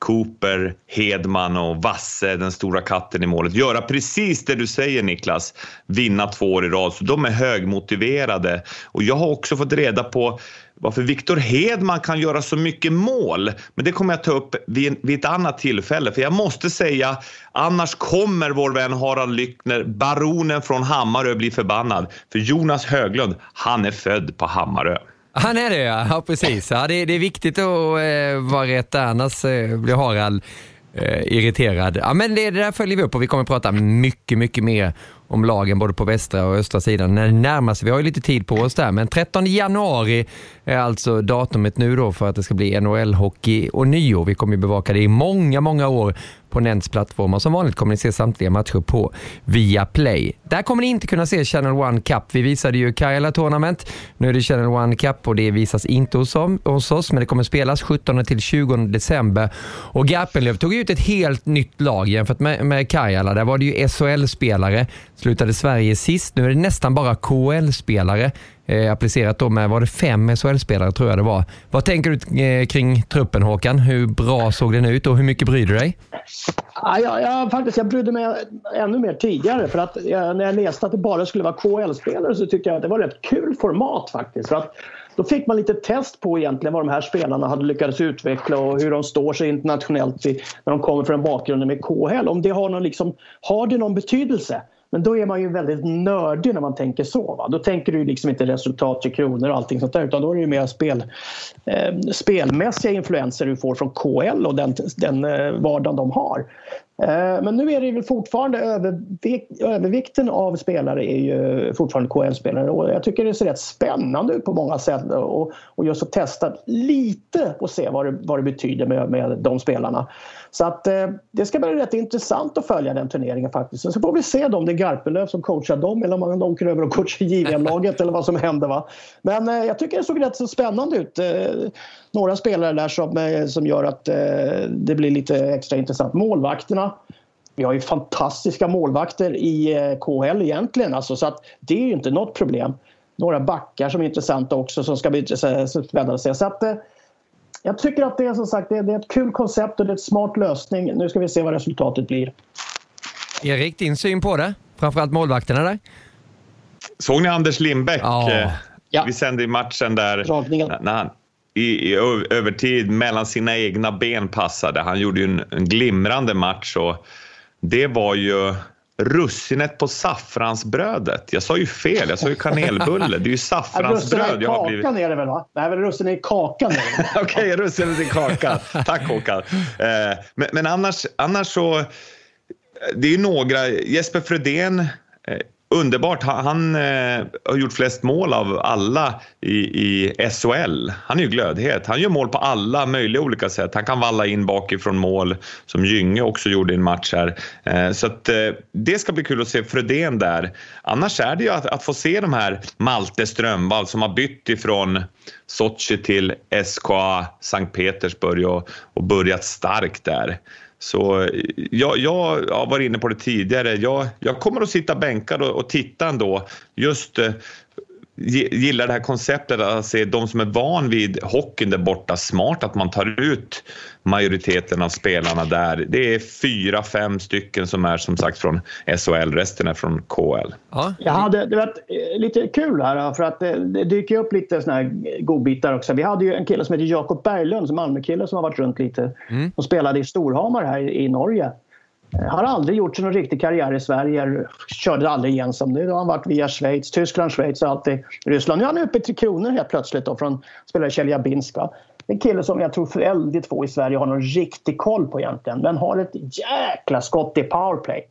Cooper, Hedman och Vasse, den stora katten i målet, göra precis det du säger Niklas. Vinna två år i rad. Så de är högmotiverade. Och jag har också fått reda på varför Victor Hedman kan göra så mycket mål. Men det kommer jag ta upp vid, vid ett annat tillfälle. För jag måste säga, annars kommer vår vän Harald Lyckner, baronen från Hammarö, bli förbannad. För Jonas Höglund, han är född på Hammarö. Han är det ja, ja precis. Ja, det, det är viktigt att eh, vara rätt där, annars eh, blir Harald eh, irriterad. Ja, men det, det där följer vi upp och vi kommer prata mycket, mycket mer om lagen både på västra och östra sidan när det närmar sig. Vi har ju lite tid på oss där, men 13 januari är alltså datumet nu då för att det ska bli NHL-hockey och nio. Vi kommer ju bevaka det i många, många år på Nents plattformar. Som vanligt kommer ni se samtliga matcher på Viaplay. Där kommer ni inte kunna se Channel One Cup. Vi visade ju Karjala Tournament. Nu är det Channel One Cup och det visas inte hos, hos oss, men det kommer spelas 17 till 20 december. Och Garpenlöv tog ut ett helt nytt lag jämfört med, med Karjala. Där var det ju SHL-spelare. Slutade Sverige sist. Nu är det nästan bara KHL-spelare eh, applicerat då med, var det fem SHL-spelare tror jag det var. Vad tänker du eh, kring truppen Håkan? Hur bra såg den ut och hur mycket bryr du dig? Ja, jag, jag, faktiskt, jag brydde mig ännu mer tidigare för att jag, när jag läste att det bara skulle vara KHL-spelare så tyckte jag att det var ett rätt kul format faktiskt. För att då fick man lite test på egentligen vad de här spelarna hade lyckats utveckla och hur de står sig internationellt när de kommer från bakgrunden med KHL. Om det har, någon liksom, har det någon betydelse? Men då är man ju väldigt nördig när man tänker så. Va? Då tänker du liksom inte resultat i kronor och allting sånt där utan då är det mer spel, eh, spelmässiga influenser du får från KL och den, den eh, vardagen de har. Eh, men nu är det väl fortfarande övervik övervikten av spelare är ju fortfarande KL-spelare och jag tycker det ser rätt spännande ut på många sätt och, och just att testa lite och se vad det, vad det betyder med, med de spelarna. Så att eh, det ska bli rätt intressant att följa den turneringen faktiskt. Så får vi se om det är Garpenlöv som coachar dem eller om de åker över och coachar JVM-laget eller vad som händer. Va? Men eh, jag tycker det såg rätt så spännande ut. Eh, några spelare där som, eh, som gör att eh, det blir lite extra intressant. Målvakterna vi har ju fantastiska målvakter i eh, KHL egentligen. Alltså, så att det är ju inte något problem. Några backar som är intressanta också som ska bli spännande att se. Så att, eh, jag tycker att det är som sagt det är, det är ett kul koncept och det är ett smart lösning. Nu ska vi se vad resultatet blir. Erik, din syn på det? Framförallt målvakterna där? Såg ni Anders Lindbäck? Ja. Eh, Ja. Vi sände i matchen där Dragningen. när han i, i övertid mellan sina egna ben passade. Han gjorde ju en, en glimrande match och det var ju russinet på saffransbrödet. Jag sa ju fel, jag sa ju kanelbulle. Det är ju saffransbröd i jag har blivit. kakan är det väl va? Nej, väl russinen i kakan. Okej, russinet i kakan. Tack Håkan. Eh, men, men annars, annars så... Det är ju några. Jesper Fredén, eh, underbart. Han, han eh, har gjort flest mål av alla i, i SHL. Han är ju glödhet. Han gör mål på alla möjliga olika sätt. Han kan valla in bakifrån mål som Gynge också gjorde i en match här. Eh, så att, eh, det ska bli kul att se Fredén där. Annars är det ju att, att få se de här Malte Strömvall som har bytt ifrån Sochi till SKA Sankt Petersburg och, och börjat starkt där. Så jag, jag har varit inne på det tidigare. Jag, jag kommer att sitta bänkad och, och titta ändå. Just eh, gillar det här konceptet att se de som är van vid hockeyn där borta. Smart att man tar ut majoriteten av spelarna där. Det är fyra, fem stycken som är som sagt från SHL. Resten är från KL. Ja. Jag hade det var lite kul här för att det, det dyker upp lite såna här godbitar också. Vi hade ju en kille som heter Jakob Berglund, som Malmökille som har varit runt lite och spelade i Storhamar här i Norge. Har aldrig gjort sig någon riktig karriär i Sverige. Körde aldrig igen som nu. Då har han varit via Schweiz, Tyskland, Schweiz och alltid Ryssland. Nu är han uppe i Tre Kronor helt plötsligt då från spelare Tjeljabinsk. En kille som jag tror väldigt få i Sverige har någon riktig koll på egentligen. Men har ett jäkla skott i powerplay.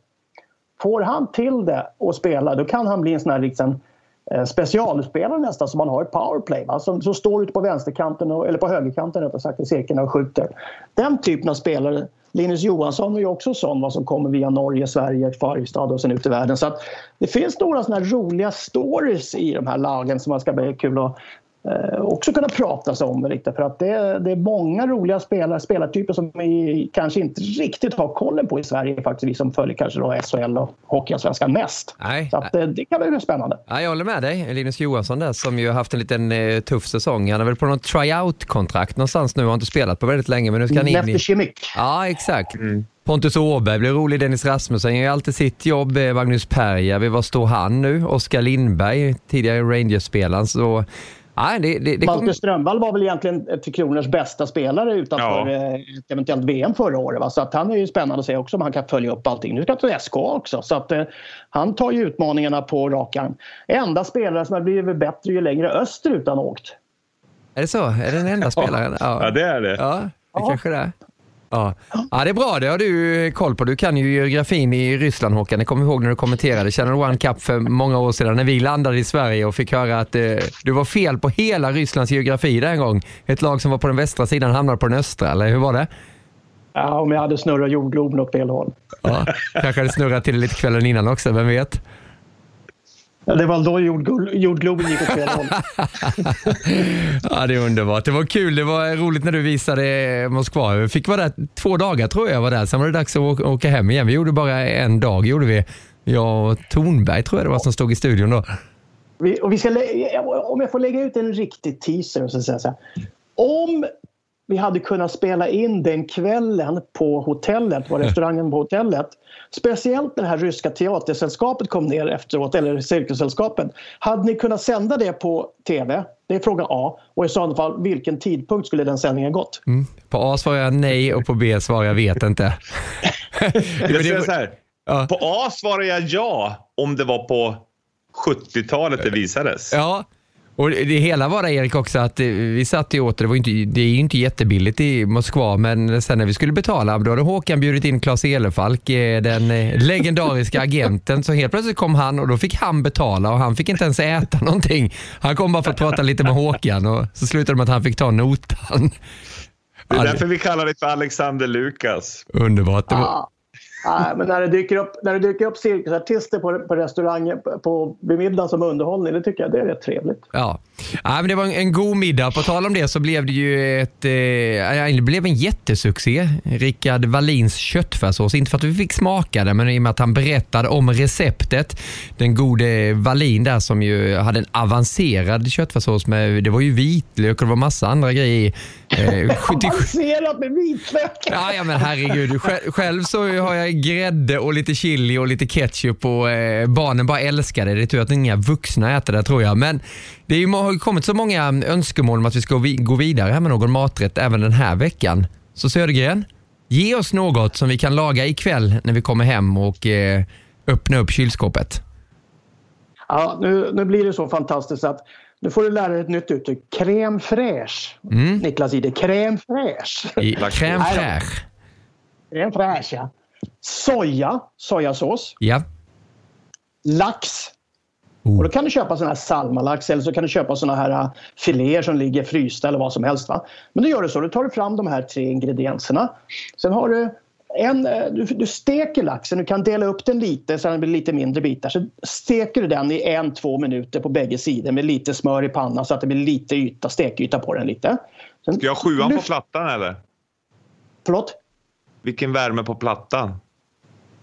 Får han till det och spela då kan han bli en sån här liksom, eh, specialspelare nästan som man har i powerplay. Va? Som, som står ute på vänsterkanten, och, eller på högerkanten rättare sagt, i cirkeln och skjuter. Den typen av spelare. Linus Johansson är ju också sån vad som kommer via Norge, Sverige, Färjestad och sen ut i världen. Så att det finns några såna här roliga stories i de här lagen som man ska bli kul att också kunna prata sig om lite. För att det, är- det är många roliga spelare, spelartyper som vi kanske inte riktigt har kollen på i Sverige faktiskt. Vi som följer kanske då SHL och Hockeyallsvenskan mest. Nej. Så att, eh, det kan bli spännande. Ja, jag håller med dig. Linus Johansson där som ju har haft en liten eh, tuff säsong. Han är väl på något tryout-kontrakt någonstans nu. Har inte spelat på väldigt länge men nu ska han in i... Neftekhimik. Ja, exakt. Pontus Åberg blir rolig. Dennis Rasmussen gör alltid sitt jobb. Eh, Magnus Perjärvi, var står han nu? Oskar Lindberg, tidigare Rangers-spelaren. Så, ja, det, det, det Malte kom... Strömvall var väl egentligen Tre Kronors bästa spelare utanför Ja. eh, ett eventuellt VM förra året. Va? Så att han är ju spännande att se också om han kan följa upp allting. Nu ska han till SK också. Så att, eh, han tar ju utmaningarna på rak arm. Enda spelare som har blivit bättre ju längre österut han åkt. Är det så? Är det den enda spelaren? Ja, det är det. Ja, det kanske det är. Ja. ja, det är bra. Det har du koll på. Du kan ju geografin i Ryssland Håkan. Det kommer ihåg när du kommenterade Channel One Cup för många år sedan när vi landade i Sverige och fick höra att eh, du var fel på hela Rysslands geografi där en gång. Ett lag som var på den västra sidan hamnade på den östra, eller hur var det? Ja, om jag hade snurrat jordgloben åt fel håll. Ja, kanske hade snurrat till det lite kvällen innan också, vem vet? Ja, det var då jordgl- jordgloben gick åt fel håll. Ja, det är underbart. Det var kul. Det var roligt när du visade Moskva. Vi fick vara där två dagar tror jag var där. Sen var det dags att åka- hem igen. Vi gjorde bara en dag. gjorde vi. Jag och Tornberg tror jag det var som stod i studion då. Vi, och vi ska om jag får lägga ut en riktig teaser så säga så här. Om vi hade kunnat spela in den kvällen på hotellet, på restaurangen på hotellet. Speciellt när det här ryska teatersällskapet kom ner efteråt, eller cirkussällskapet. Hade ni kunnat sända det på TV? Det är fråga A. Och i så fall, vilken tidpunkt skulle den sändningen gått? På A svarar jag nej och på B svarar jag vet inte. Jag säger så här. Ja. På A svarar jag ja om det var på 70-talet det visades. Ja, och det hela var det Erik också att eh, vi satt ju åt det. Var inte, det är ju inte jättebilligt i Moskva men sen när vi skulle betala då hade Håkan bjudit in Claes Elefalk, eh, den eh, legendariska agenten. Så helt plötsligt kom han och då fick han betala och han fick inte ens äta någonting. Han kom bara för att prata lite med Håkan och så slutade det med att han fick ta notan. Det är därför vi kallar det för Alexander Lukas. Underbart. Det var. Nej, men när det dyker upp, när det dyker upp cirkusartister på, på restauranger på, vid middagen som underhållning, det tycker jag det är rätt trevligt. Ja. ja, men det var en, en god middag. På tal om det så blev det ju ett, eh, det blev en jättesuccé. Rickard Wallins köttfärssås. Inte för att vi fick smaka det, men i och med att han berättade om receptet. Den gode Wallin där som ju hade en avancerad köttfärssås med, det var ju vitlök och det var massa andra grejer i. Eh, 77 Avancerat med vitlök. Ja, ja men herregud. Själv så har jag grädde och lite chili och lite ketchup och eh, barnen bara älskar det. Det är tur att inga vuxna äter det tror jag. Men det är ju, har ju kommit så många önskemål om att vi ska vi- gå vidare här med någon maträtt även den här veckan. Så Södergren, ge oss något som vi kan laga ikväll när vi kommer hem och eh, öppna upp kylskåpet. Ja, nu, nu blir det så fantastiskt att nu får du lära dig ett nytt uttryck. Crème fraîche. Niklas Ide, crème fraîche. I crème fraîche. Crème fraîche, ja. Soja, sojasås, Ja. lax. Oh. Och då kan du köpa sån här salmalax eller så kan du köpa såna här äh, filéer som ligger frysta eller vad som helst. Va? Men då gör du så, du tar du fram de här tre ingredienserna. Sen har du en, äh, du, du steker laxen, du kan dela upp den lite så den blir lite mindre bitar. Så steker du den i en, två minuter på bägge sidor med lite smör i pannan så att det blir lite yta, stekyta på den lite. Sen, Ska jag ha sjuan på lyft- plattan eller? Förlåt? Vilken värme på plattan?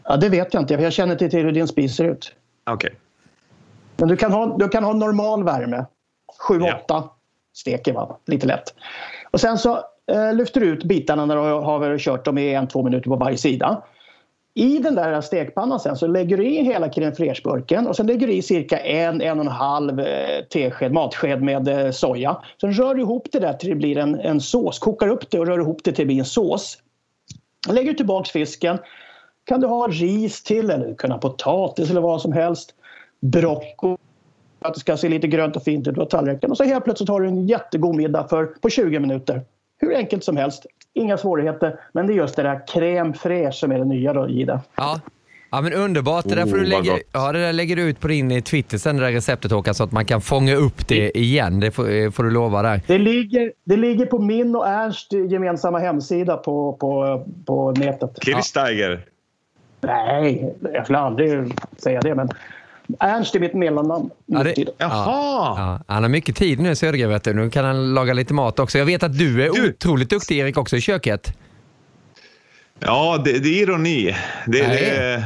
Ja, det vet jag inte, jag känner inte till hur din spis ser ut. Okej. Men du kan ha, du kan ha normal värme. 7-8 Ja. steker, va? lite lätt. Och sen så eh, lyfter du ut bitarna när du har kört dem i en, två minuter på varje sida. I den där stekpannan sen så lägger du i hela crème fraîche-burken och sen lägger du i cirka en, en och en halv eh, tesked, matsked med eh, soja. Sen rör du ihop det där till det blir en, en sås. Kokar upp det och rör ihop det till det blir en sås. Lägger du tillbaks fisken. Kan du ha ris till eller kunna potatis eller vad som helst. Broccoli att det ska se lite grönt och fint ut på tallriken. Och så helt plötsligt har du en jättegod middag för, på 20 minuter. Hur enkelt som helst. Inga svårigheter. Men det är just det där crème fraîche som är det nya då, Gida. Ja. Ja men underbart, det där får Oh, du vad lägga, gott. ja, det där lägger du ut på din eh, Twitter sen det där receptet Håkan så att man kan fånga upp det igen. Det får, eh, får du lova där. Det ligger, det ligger på min och Ernst gemensamma hemsida på, på, på nätet. Kirchsteiger. Nej, jag skulle aldrig säga det. Men Ernst är mitt mellannamn. Ja, det, Jaha! Ja, han har mycket tid nu Södergren vet du. Nu kan han laga lite mat också. Jag vet att du är Du- otroligt duktig Erik också i köket. Ja, det, det är ironi. Det, det,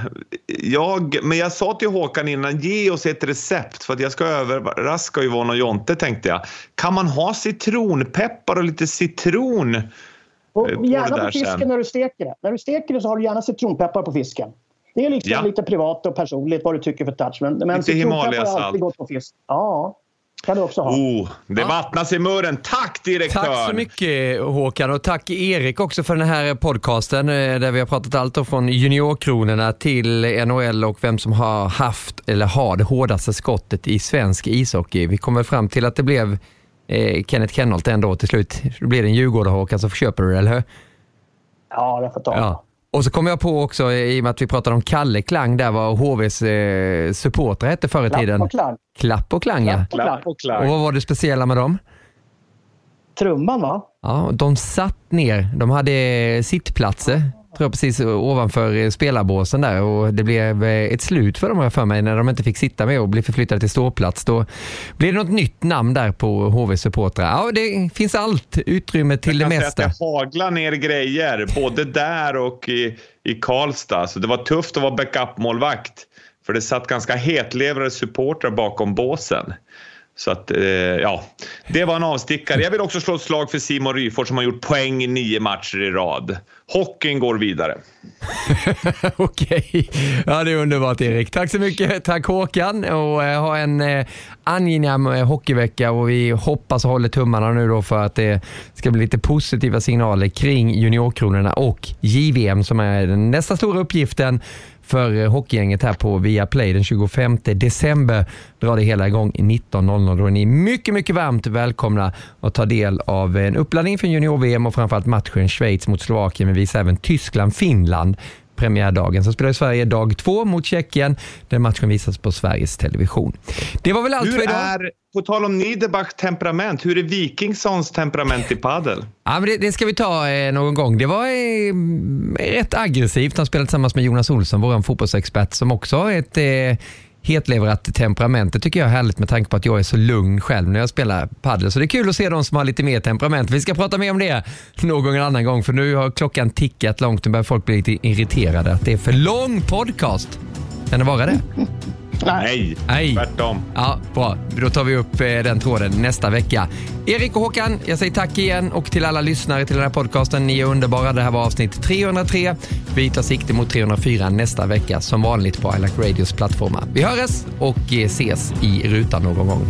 jag, men jag sa till Håkan innan, ge oss ett recept för att jag ska överraska Yvonne och Jonte tänkte jag. Kan man ha citronpeppar och lite citron? Och eh, på gärna det där på fisken sen. när du steker det. När du steker det så har du gärna citronpeppar på fisken. Det är liksom Ja. lite privat och personligt vad du tycker för touch. Men, men Lite citronpeppar har Himalayasalt. alltid gått på fisk. Ja, kan du också ha. Oh, det vattnas i munnen. Tack direktör! Tack så mycket Håkan och tack Erik också för den här podcasten eh, där vi har pratat allt från juniorkronorna till NHL och vem som har haft eller har det hårdaste skottet i svensk ishockey. Vi kommer fram till att det blev eh, Kenneth Kenholt ändå till slut. Det blir en Djurgårdare Håkan så köper du det, eller hur? Ja, det får ta. Ja. Och så kom jag på också, i och med att vi pratade om Kalle Klang, där vad HVs eh, supportrar hette förr i Klapp tiden. och klang. Klapp och Klang, ja. Klapp och klang. Klapp och vad var det speciella med dem? Trumman va? Ja, de satt ner. De hade sittplatser, tror jag precis ovanför eh, spelarbåsen där och det blev eh, ett slut för dem jag för mig när de inte fick sitta med och bli förflyttade till ståplats. Då blev det något nytt namn där på HVs supportrar. Ja, det finns allt utrymme till det Jag säga mesta. att det haglar ner grejer, både där och i, i Karlstad. Så det var tufft att vara backup-målvakt. För det satt ganska hetlevrade supportrar bakom båsen. Så att, eh, ja, det var en avstickare. Jag vill också slå ett slag för Simon Ryfors som har gjort poäng i nio matcher i rad. Hockeyn går vidare. Okej, ja det är underbart Erik. Tack så mycket. Tack Håkan och eh, ha en eh, angenäm eh, hockeyvecka och vi hoppas och håller tummarna nu då för att det ska bli lite positiva signaler kring juniorkronorna och JVM som är den nästa stora uppgiften för eh, hockeygänget här på Viaplay den 25 december. Drar det hela igång 19.00. Då är ni mycket, mycket varmt välkomna att ta del av en uppladdning för junior-VM och framförallt matchen Schweiz mot Slovakien. Men vi visar även Tyskland-Finland premiärdagen. Så spelar Sverige dag två mot Tjeckien. Den matchen visas på Sveriges Television. Det var väl allt för Hur idag. är, på tal om Niederbachs temperament, hur är Wikingssons temperament i padel? Ja, men det, det ska vi ta eh, någon gång. Det var eh, rätt aggressivt. Han spelade tillsammans med Jonas Olsson, vår fotbollsexpert, som också har ett eh, hetleverat temperament. Det tycker jag är härligt med tanke på att jag är så lugn själv när jag spelar padel. Så det är kul att se de som har lite mer temperament. Vi ska prata mer om det någon annan gång för nu har klockan tickat långt Nu börjar folk bli lite irriterade att det är för lång podcast. Kan det vara det? Nej, Nej. tvärtom. Ja, bra. Då tar vi upp eh, den tråden nästa vecka. Erik och Håkan, jag säger tack igen och till alla lyssnare till den här podcasten. Ni är underbara. Det här var avsnitt 303. Vi tar sikte mot 304 nästa vecka som vanligt på I Like Radios plattformar. Vi hörs och eh, ses i rutan någon gång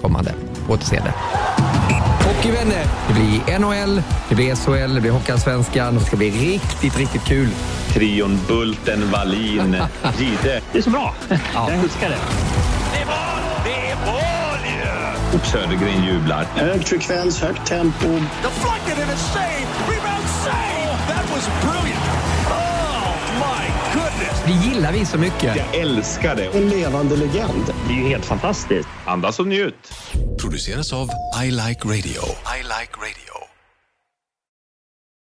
kommande. Återseende. Hockeyvänner, det blir NHL, det blir SHL, det blir Hockeyallsvenskan. Det ska bli riktigt, riktigt kul. Trion Bulten, Wallin, Gide. Det är så bra. Jag älskar det. Det är mål! Det är mål ju! Södergren jublar. Hög frekvens, högt tempo. Deflected and a save! Rebound save! That was brilliant! Det gillar vi så mycket. Jag älskar det. En levande legend. Det är ju helt fantastiskt. Andas och njut. Produceras av I Like Radio. I like radio.